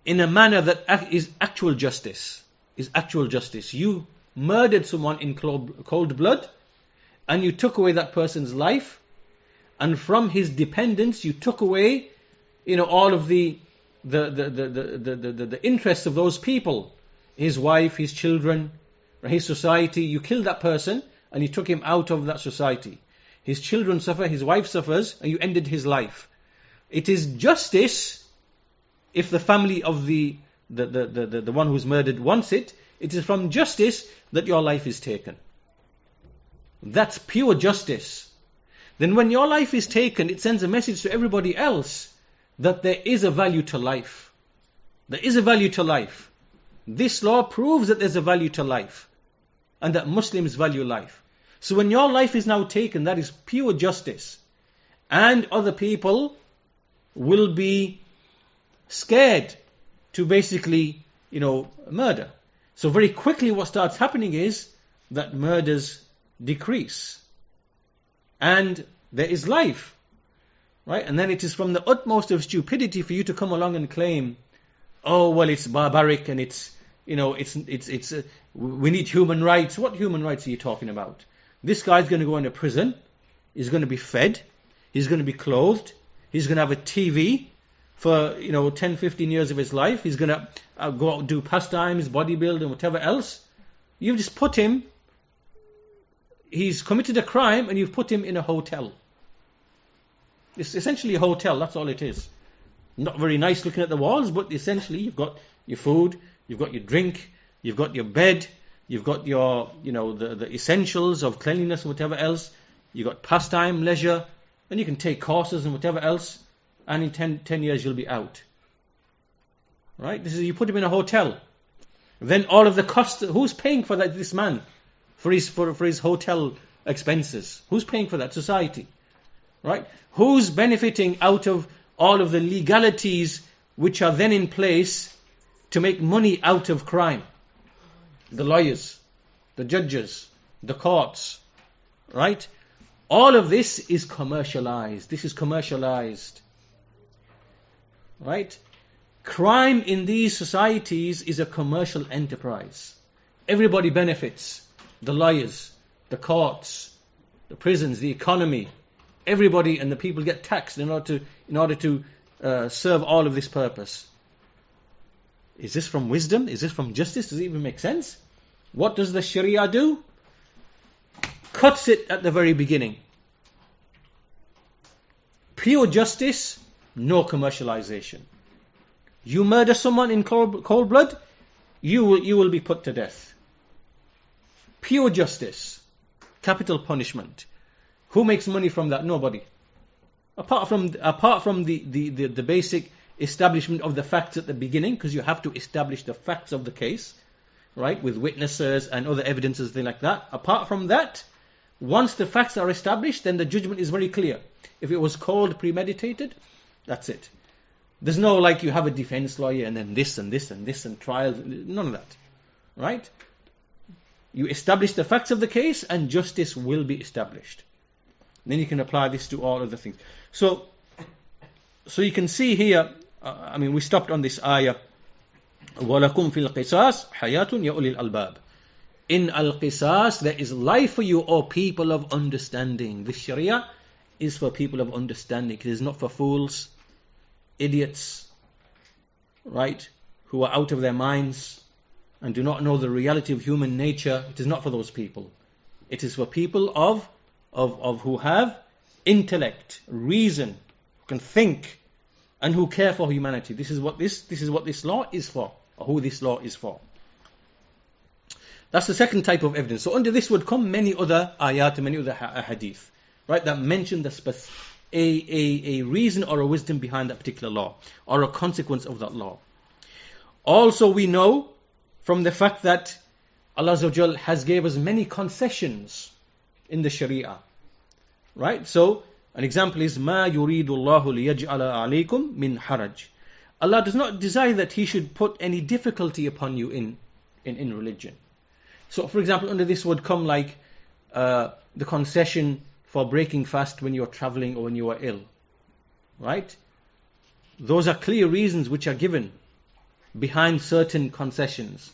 in a manner that is actual justice. Is actual justice. You murdered someone in cold blood, and you took away that person's life, and from his dependents you took away, you know, all of the the the the the, the, the, the interests of those people, his wife, his children, his society. You killed that person, and you took him out of that society. His children suffer, his wife suffers, and you ended his life. It is justice if the family of the, the, the, the, the one who's murdered wants it. It is from justice that your life is taken. That's pure justice. Then when your life is taken, it sends a message to everybody else that there is a value to life. There is a value to life. This law proves that there's a value to life and that Muslims value life. So when your life is now taken, that is pure justice. And other people will be scared to basically, you know, murder. So very quickly what starts happening is that murders decrease. And there is life. Right? And then it is from the utmost of stupidity for you to come along and claim, oh, well, it's barbaric and it's, you know, it's, it's, it's, uh, we need human rights. What human rights are you talking about? This guy's going to go into prison. He's going to be fed. He's going to be clothed. He's going to have a TV for, you know, 10, 15 years of his life. He's going to uh, go out and do pastimes, bodybuilding, whatever else. You've just put him, he's committed a crime and you've put him in a hotel. It's essentially a hotel, that's all it is. Not very nice looking at the walls, but essentially you've got your food, you've got your drink, you've got your bed, You've got your, you know, the, the essentials of cleanliness and whatever else. You've got pastime, leisure, and you can take courses and whatever else. And in 10, 10 years you'll be out. Right? This is you put him in a hotel. Then all of the cost. Who's paying for that? This man for his for, for his hotel expenses. Who's paying for that? Society. Right? Who's benefiting out of all of the legalities which are then in place to make money out of crime? The lawyers, the judges, the courts, right? All of this is commercialized. This is commercialized. Right? Crime in these societies is a commercial enterprise. Everybody benefits. The lawyers, the courts, the prisons, the economy. Everybody and the people get taxed in order to, in order to uh, serve all of this purpose. Is this from wisdom? Is this from justice? Does it even make sense? What does the Sharia do? Cuts it at the very beginning. Pure justice no commercialization. You murder someone in cold, cold blood, you will, you will be put to death. Pure justice, capital punishment. Who makes money from that? Nobody. Apart from apart from the, the, the, the basic establishment of the facts at the beginning, because you have to establish the facts of the case, right, with witnesses and other evidences, things like that. Apart from that, once the facts are established, then the judgment is very clear. If it was called premeditated, that's it. There's no like you have a defense lawyer and then this and this and this and trials, none of that. Right? You establish the facts of the case and justice will be established. Then you can apply this to all other things. So, so you can see here, uh, I mean, we stopped on this ayah. وَلَكُمْ فِي الْقِصَاصِ حَيَاتٌ يَأُولِي الْأَلْبَابِ In al-qisas, there is life for you, O people of understanding. This sharia is for people of understanding. It is not for fools, idiots, right, who are out of their minds and do not know the reality of human nature. It is not for those people. It is for people of, of, of who have intellect, reason, who can think, and who care for humanity. This is what this, this is what this law is for, or who this law is for. That's the second type of evidence. So under this would come many other ayat, many other hadith, right, that mention the specific a, a, a reason or a wisdom behind that particular law or a consequence of that law. Also, we know from the fact that Allah has gave us many concessions in the Sharia. Right? So, an example is ma yuridu Allahu liyaj'ala alaykum min haraj. Allah does not desire that He should put any difficulty upon you in in, in religion. So, for example, under this would come like uh, the concession for breaking fast when you're traveling or when you are ill, right? Those are clear reasons which are given behind certain concessions,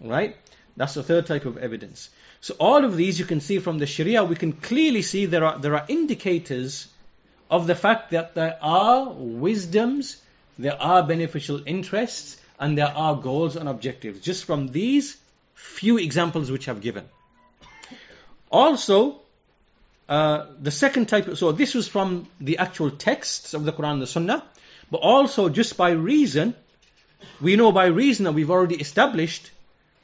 right? That's the third type of evidence. So all of these you can see from the Sharia, we can clearly see there are there are indicators of the fact that there are wisdoms, there are beneficial interests, and there are goals and objectives. Just from these few examples which I've given. Also, uh, the second type, so this was from the actual texts of the Quran and the Sunnah, but also just by reason, we know by reason that we've already established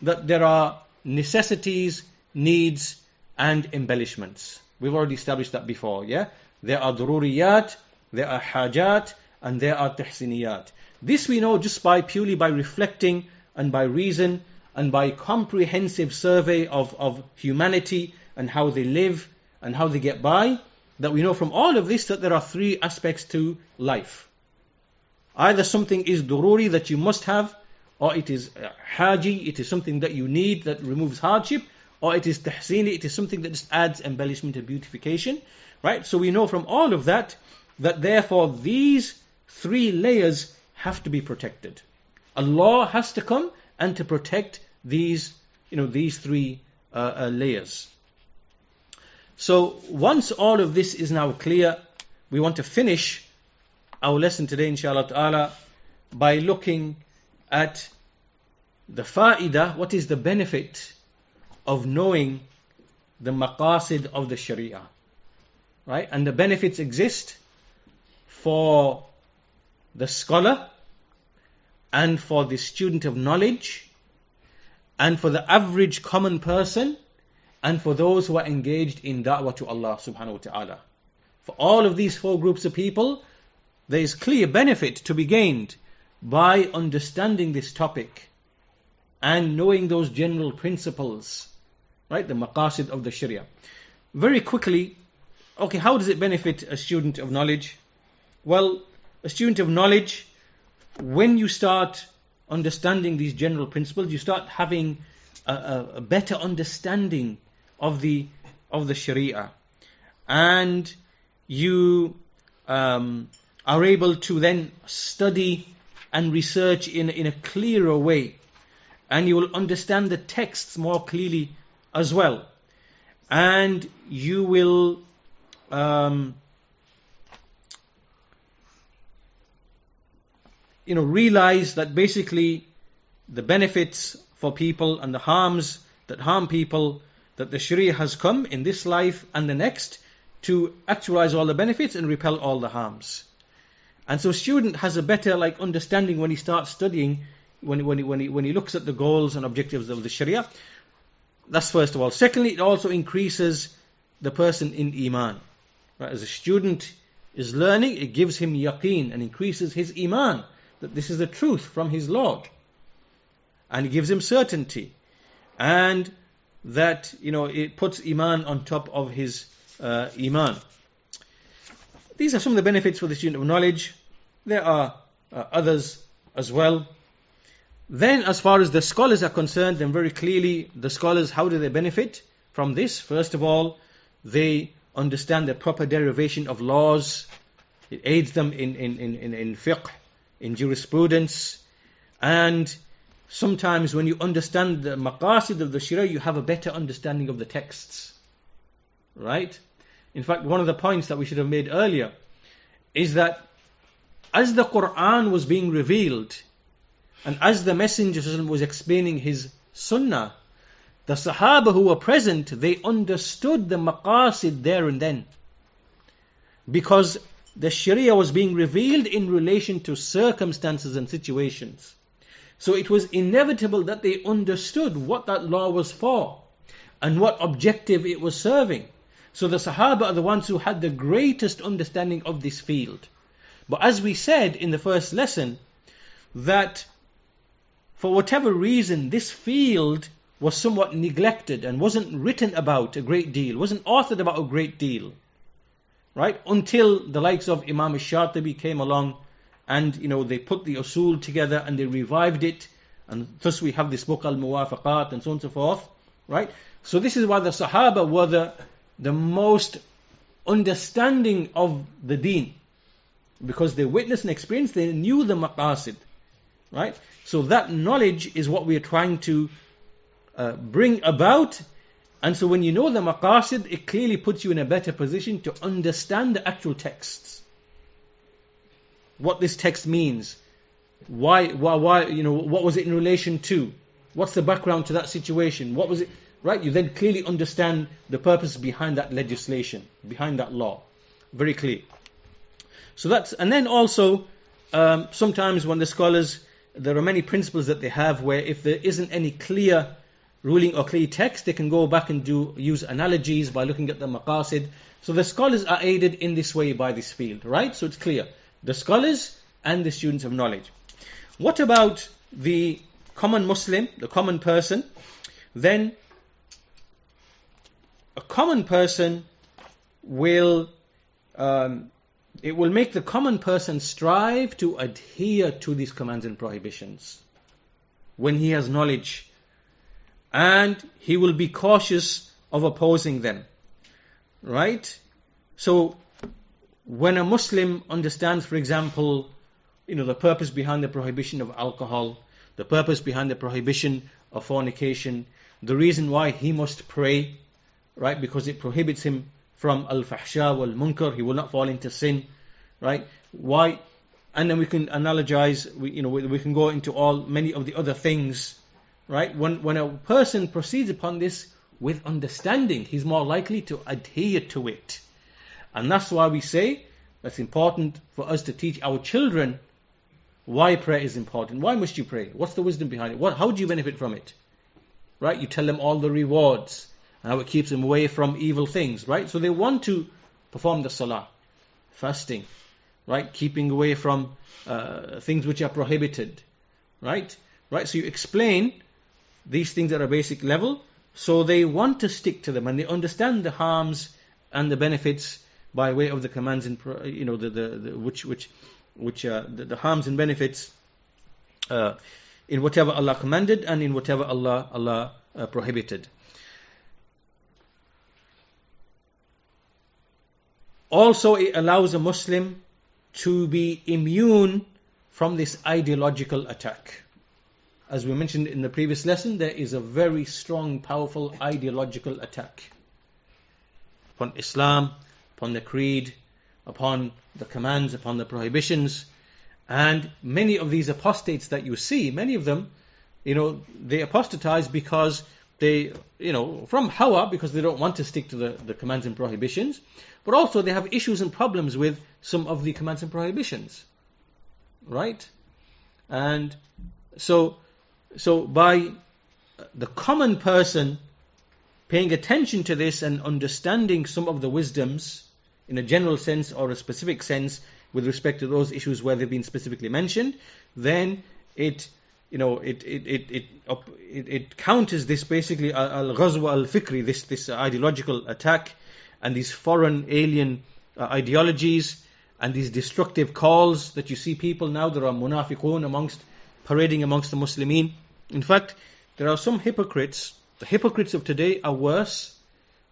that there are necessities, needs, and embellishments. We've already established that before, yeah? There are dururiyat, there are hajat, and there are tahsiniyat. This we know just by purely by reflecting and by reason and by comprehensive survey of, of humanity and how they live and how they get by, that we know from all of this that there are three aspects to life. Either something is dururi that you must have, or it is haji, it is something that you need that removes hardship, or it is tahsini, it is something that just adds embellishment and beautification. Right? So we know from all of that that therefore these three layers have to be protected. A law has to come and to protect these, you know, these three uh, uh, layers. So once all of this is now clear, we want to finish our lesson today, inshallah ta'ala, by looking at the fa'idah, what is the benefit of knowing the maqasid of the sharia. Right? And the benefits exist for the scholar and for the student of knowledge and for the average common person and for those who are engaged in da'wah to Allah subhanahu wa ta'ala. For all of these four groups of people, there is clear benefit to be gained by understanding this topic and knowing those general principles, right? The maqasid of the Sharia. Very quickly, okay, how does it benefit a student of knowledge? Well, a student of knowledge, when you start understanding these general principles, you start having a, a, a better understanding of the of the Sharia, and you um, are able to then study and research in in a clearer way, and you will understand the texts more clearly as well, and you will. Um, you know, realize that basically the benefits for people and the harms that harm people that the Sharia has come in this life and the next to actualize all the benefits and repel all the harms. And so student has a better like understanding when he starts studying, when, when, he, when, he, when he looks at the goals and objectives of the Sharia. That's first of all. Secondly, it also increases the person in Iman. Right? As a student is learning, it gives him yaqeen and increases his Iman, that this is the truth from his Lord. And it gives him certainty. And that, you know, it puts Iman on top of his uh, Iman. These are some of the benefits for the student of knowledge. There are uh, others as well. Then, as far as the scholars are concerned, then very clearly, the scholars, how do they benefit from this? First of all, they understand the proper derivation of laws. It aids them in, in, in, in, in fiqh, in jurisprudence. And sometimes when you understand the maqasid of the Sharia, you have a better understanding of the texts. Right? In fact, one of the points that we should have made earlier is that as the Quran was being revealed and as the Messenger was explaining his Sunnah, the Sahaba who were present, they understood the maqasid there and then. Because the Sharia was being revealed in relation to circumstances and situations. So it was inevitable that they understood what that law was for and what objective it was serving. So the Sahaba are the ones who had the greatest understanding of this field. But as we said in the first lesson, that for whatever reason, this field was somewhat neglected and wasn't written about a great deal, wasn't authored about a great deal. Right? Until the likes of Imam Shatibi came along and you know they put the usul together and they revived it and thus we have this book al muwafaqat and so on and so forth right so this is why the sahaba were the the most understanding of the deen. Because they witnessed and experienced, they knew the maqasid. Right? So that knowledge is what we are trying to uh, bring about. And so when you know the maqasid, it clearly puts you in a better position to understand the actual texts. What this text means. Why, why, why, you know, what was it in relation to? What's the background to that situation? What was it? right? You then clearly understand the purpose behind that legislation, behind that law. Very clear. So that's, and then also, um, sometimes when the scholars, there are many principles that they have where if there isn't any clear ruling or clear text, they can go back and do use analogies by looking at the maqasid. So the scholars are aided in this way by this field, right? So it's clear. The scholars and the students of knowledge. What about the common Muslim, the common person? Then a common person will um, it will make the common person strive to adhere to these commands and prohibitions when he has knowledge and he will be cautious of opposing them right so when a muslim understands for example you know the purpose behind the prohibition of alcohol the purpose behind the prohibition of fornication the reason why he must pray right? Because it prohibits him from al-fahsha wal-munkar. He will not fall into sin, right? Why? And then we can analogize. We, you know, we, we can go into all many of the other things, right? When when a person proceeds upon this with understanding, he's more likely to adhere to it, and that's why we say that's important for us to teach our children why prayer is important. Why must you pray? What's the wisdom behind it? What, how do you benefit from it? Right? You tell them all the rewards how it keeps them away from evil things, right? So they want to perform the salah, fasting, right? Keeping away from uh, things which are prohibited, right? Right? So you explain these things at a basic level, so they want to stick to them and they understand the harms and the benefits by way of the commands and you know the, the, the which which which uh, the, the, harms and benefits uh, in whatever Allah commanded and in whatever Allah Allah uh, prohibited. Also, it allows a Muslim to be immune from this ideological attack. As we mentioned in the previous lesson, there is a very strong, powerful ideological attack upon Islam, upon the creed, upon the commands, upon the prohibitions. And many of these apostates that you see, many of them, you know, they apostatize because they, you know, from Hawa, because they don't want to stick to the, the commands and prohibitions, but also they have issues and problems with some of the commands and prohibitions. right? And so, so by the common person paying attention to this and understanding some of the wisdoms in a general sense or a specific sense with respect to those issues where they've been specifically mentioned, then it you know, it it it it, it, it counters this basically al ghazwa al fikri, this this ideological attack, and these foreign alien uh, ideologies and these destructive calls that you see people now. There are munafiqun amongst parading amongst the Muslimin. In fact, there are some hypocrites. The hypocrites of today are worse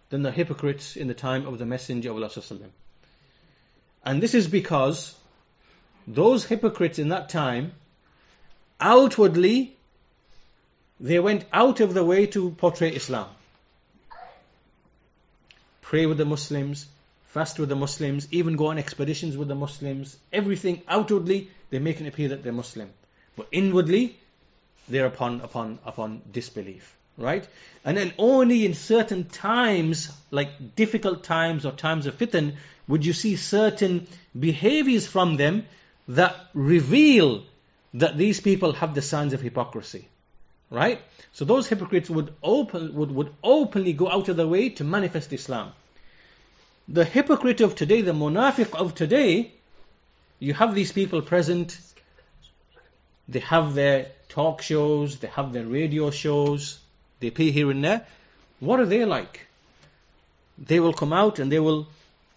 than the hypocrites in the time of the Messenger of Allah. And this is because those hypocrites in that time outwardly they went out of the way to portray Islam. Pray with the Muslims, fast with the Muslims, even go on expeditions with the Muslims. Everything outwardly, they make it appear that they're Muslim. But inwardly, they're upon, upon, upon disbelief. Right? And then only in certain times, like difficult times or times of fitan, would you see certain behaviors from them that reveal that these people have the signs of hypocrisy. Right? So those hypocrites would open would, would openly go out of their way to manifest Islam. The hypocrite of today, the munafiq of today, you have these people present, they have their talk shows, they have their radio shows, they appear here and there. What are they like? They will come out and they will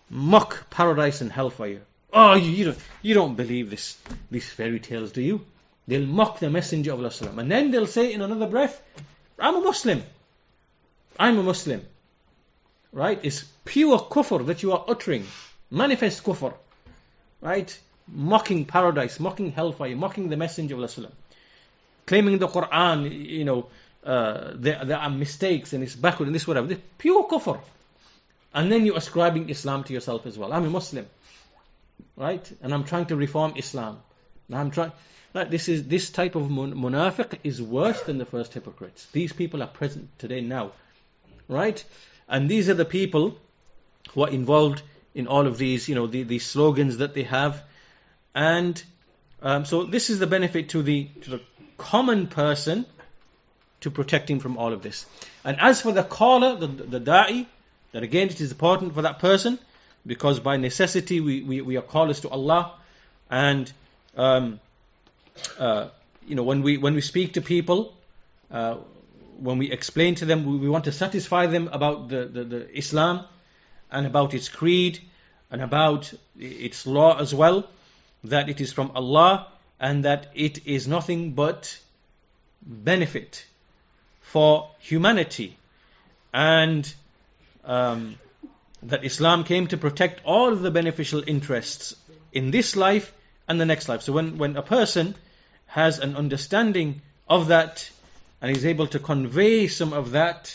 mock paradise and hellfire. Oh, you, you, don't, you don't believe this, these fairy tales, do you? They'll mock the Messenger of Allah. And then they'll say in another breath, I'm a Muslim. I'm a Muslim. Right? It's pure kufr that you are uttering. Manifest kufr. Right? Mocking paradise, mocking hellfire, mocking the Messenger of Allah. Claiming the Quran, you know, uh, there, there are mistakes and it's backward and this whatever. This pure kufr. And then you're ascribing Islam to yourself as well. I'm a Muslim right? And I'm trying to reform Islam. And I'm trying. Right, this is this type of munafiq is worse than the first hypocrites. These people are present today now, right? And these are the people who are involved in all of these, you know, the, these slogans that they have, and um, so this is the benefit to the to the common person to protect him from all of this. And as for the caller, the, the da'i, that again it is important for that person because by necessity we, we, we are callers to Allah and um, uh, you know when we when we speak to people uh, when we explain to them we, want to satisfy them about the, the, the Islam and about its creed and about its law as well that it is from Allah and that it is nothing but benefit for humanity and um, that Islam came to protect all of the beneficial interests in this life and the next life. So when, when a person has an understanding of that and he's able to convey some of that,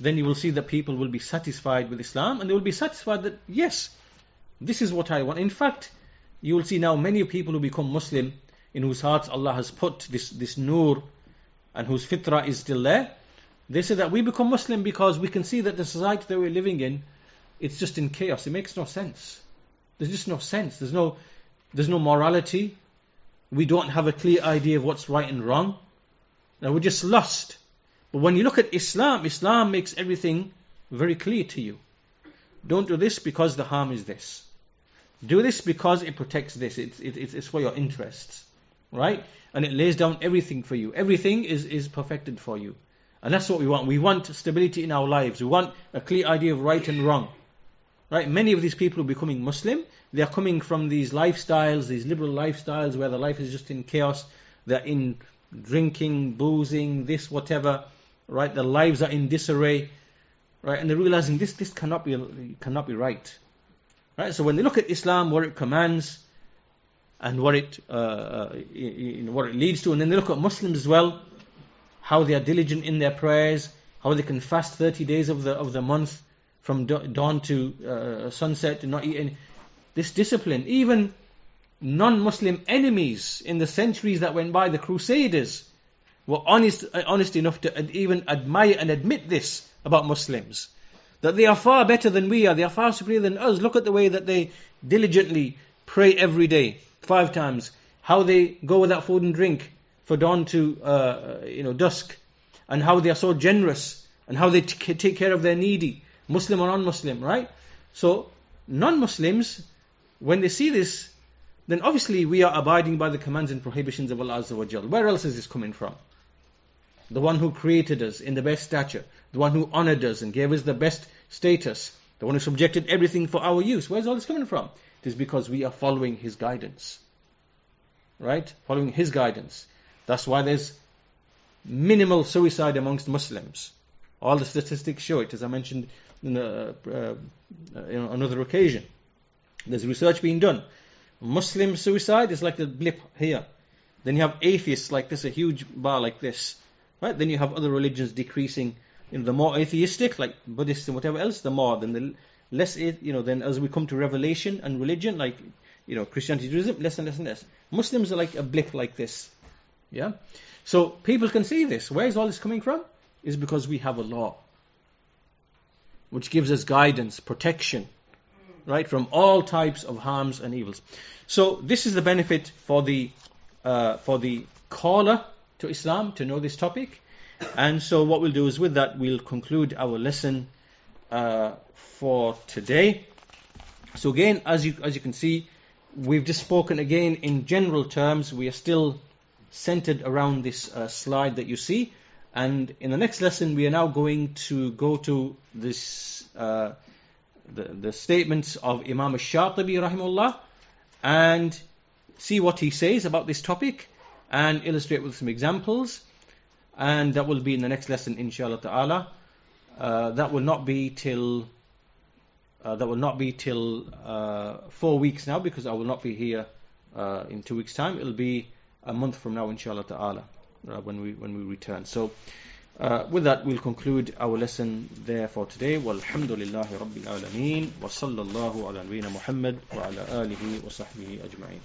then you will see that people will be satisfied with Islam and they will be satisfied that, yes, this is what I want. In fact, you will see now many people who become Muslim in whose hearts Allah has put this, this nur and whose fitrah is still there. They say that we become Muslim because we can see that the society that we're living in it's just in chaos. It makes no sense. There's just no sense. There's no, there's no morality. We don't have a clear idea of what's right and wrong. Now we're just lost. But when you look at Islam, Islam makes everything very clear to you. Don't do this because the harm is this. Do this because it protects this. It's, it, it's for your interests. Right? And it lays down everything for you. Everything is, is perfected for you. And that's what we want. We want stability in our lives. We want a clear idea of right and wrong. Right? Many of these people who are becoming Muslim, they are coming from these lifestyles, these liberal lifestyles where the life is just in chaos. They're in drinking, boozing, this, whatever. Right? Their lives are in disarray. Right? And they're realizing this, this cannot be, cannot be right. Right? So when they look at Islam, what it commands, and what it, uh, uh what it leads to, and then they look at Muslims as well, how they are diligent in their prayers, how they can fast 30 days of the of the month, from dawn to uh, sunset, not eat any. This discipline, even non-Muslim enemies in the centuries that went by, the Crusaders, were honest, uh, honest enough to even admire and admit this about Muslims. That they are far better than we are, they are far superior than us. Look at the way that they diligently pray every day, five times, how they go without food and drink for dawn to uh, you know dusk, and how they are so generous, and how they t- take care of their needy, Muslim or non-Muslim, right? So non-Muslims, when they see this, then obviously we are abiding by the commands and prohibitions of Allah Azza wa Jal. Where else is this coming from? The one who created us in the best stature, the one who honored us and gave us the best status, the one who subjected everything for our use. Where's all this coming from? It is because we are following His guidance. Right? Following His guidance. That's why there's minimal suicide amongst Muslims. All the statistics show it, as I mentioned in, uh, uh, in another occasion. There's research being done. Muslim suicide is like a blip here. Then you have atheists like this, a huge bar like this. Right? Then you have other religions decreasing. You know, the more atheistic, like Buddhists and whatever else, the more. Then the less, you know, then as we come to revelation and religion, like, you know, Christianity, Judaism, less and less and less. Muslims are like a blip like this. Yeah? So people can see this. Where is all this coming from? Is because we have a law which gives us guidance, protection, right, from all types of harms and evils. So this is the benefit for the uh, for the caller to Islam to know this topic. And so what we'll do is with that we'll conclude our lesson uh, for today. So again, as you as you can see, we've just spoken again in general terms. We are still centered around this uh, slide that you see. And in the next lesson, we are now going to go to this uh, the, the statements of Imam Shatibi rahimullah and see what he says about this topic and illustrate with some examples. And that will be in the next lesson, inshallah ta'ala. Uh, that will not be till uh, that will not be till uh, four weeks now because I will not be here uh, in two weeks' time. It'll be a month from now, inshallah ta'ala, uh, when we when we return. So. Uh, with that, we'll conclude our lesson there for today. Walhamdulillahi Rabbil Alameen. Wa sallallahu ala Muhammad wa ala alihi wa sahbihi ajma'in.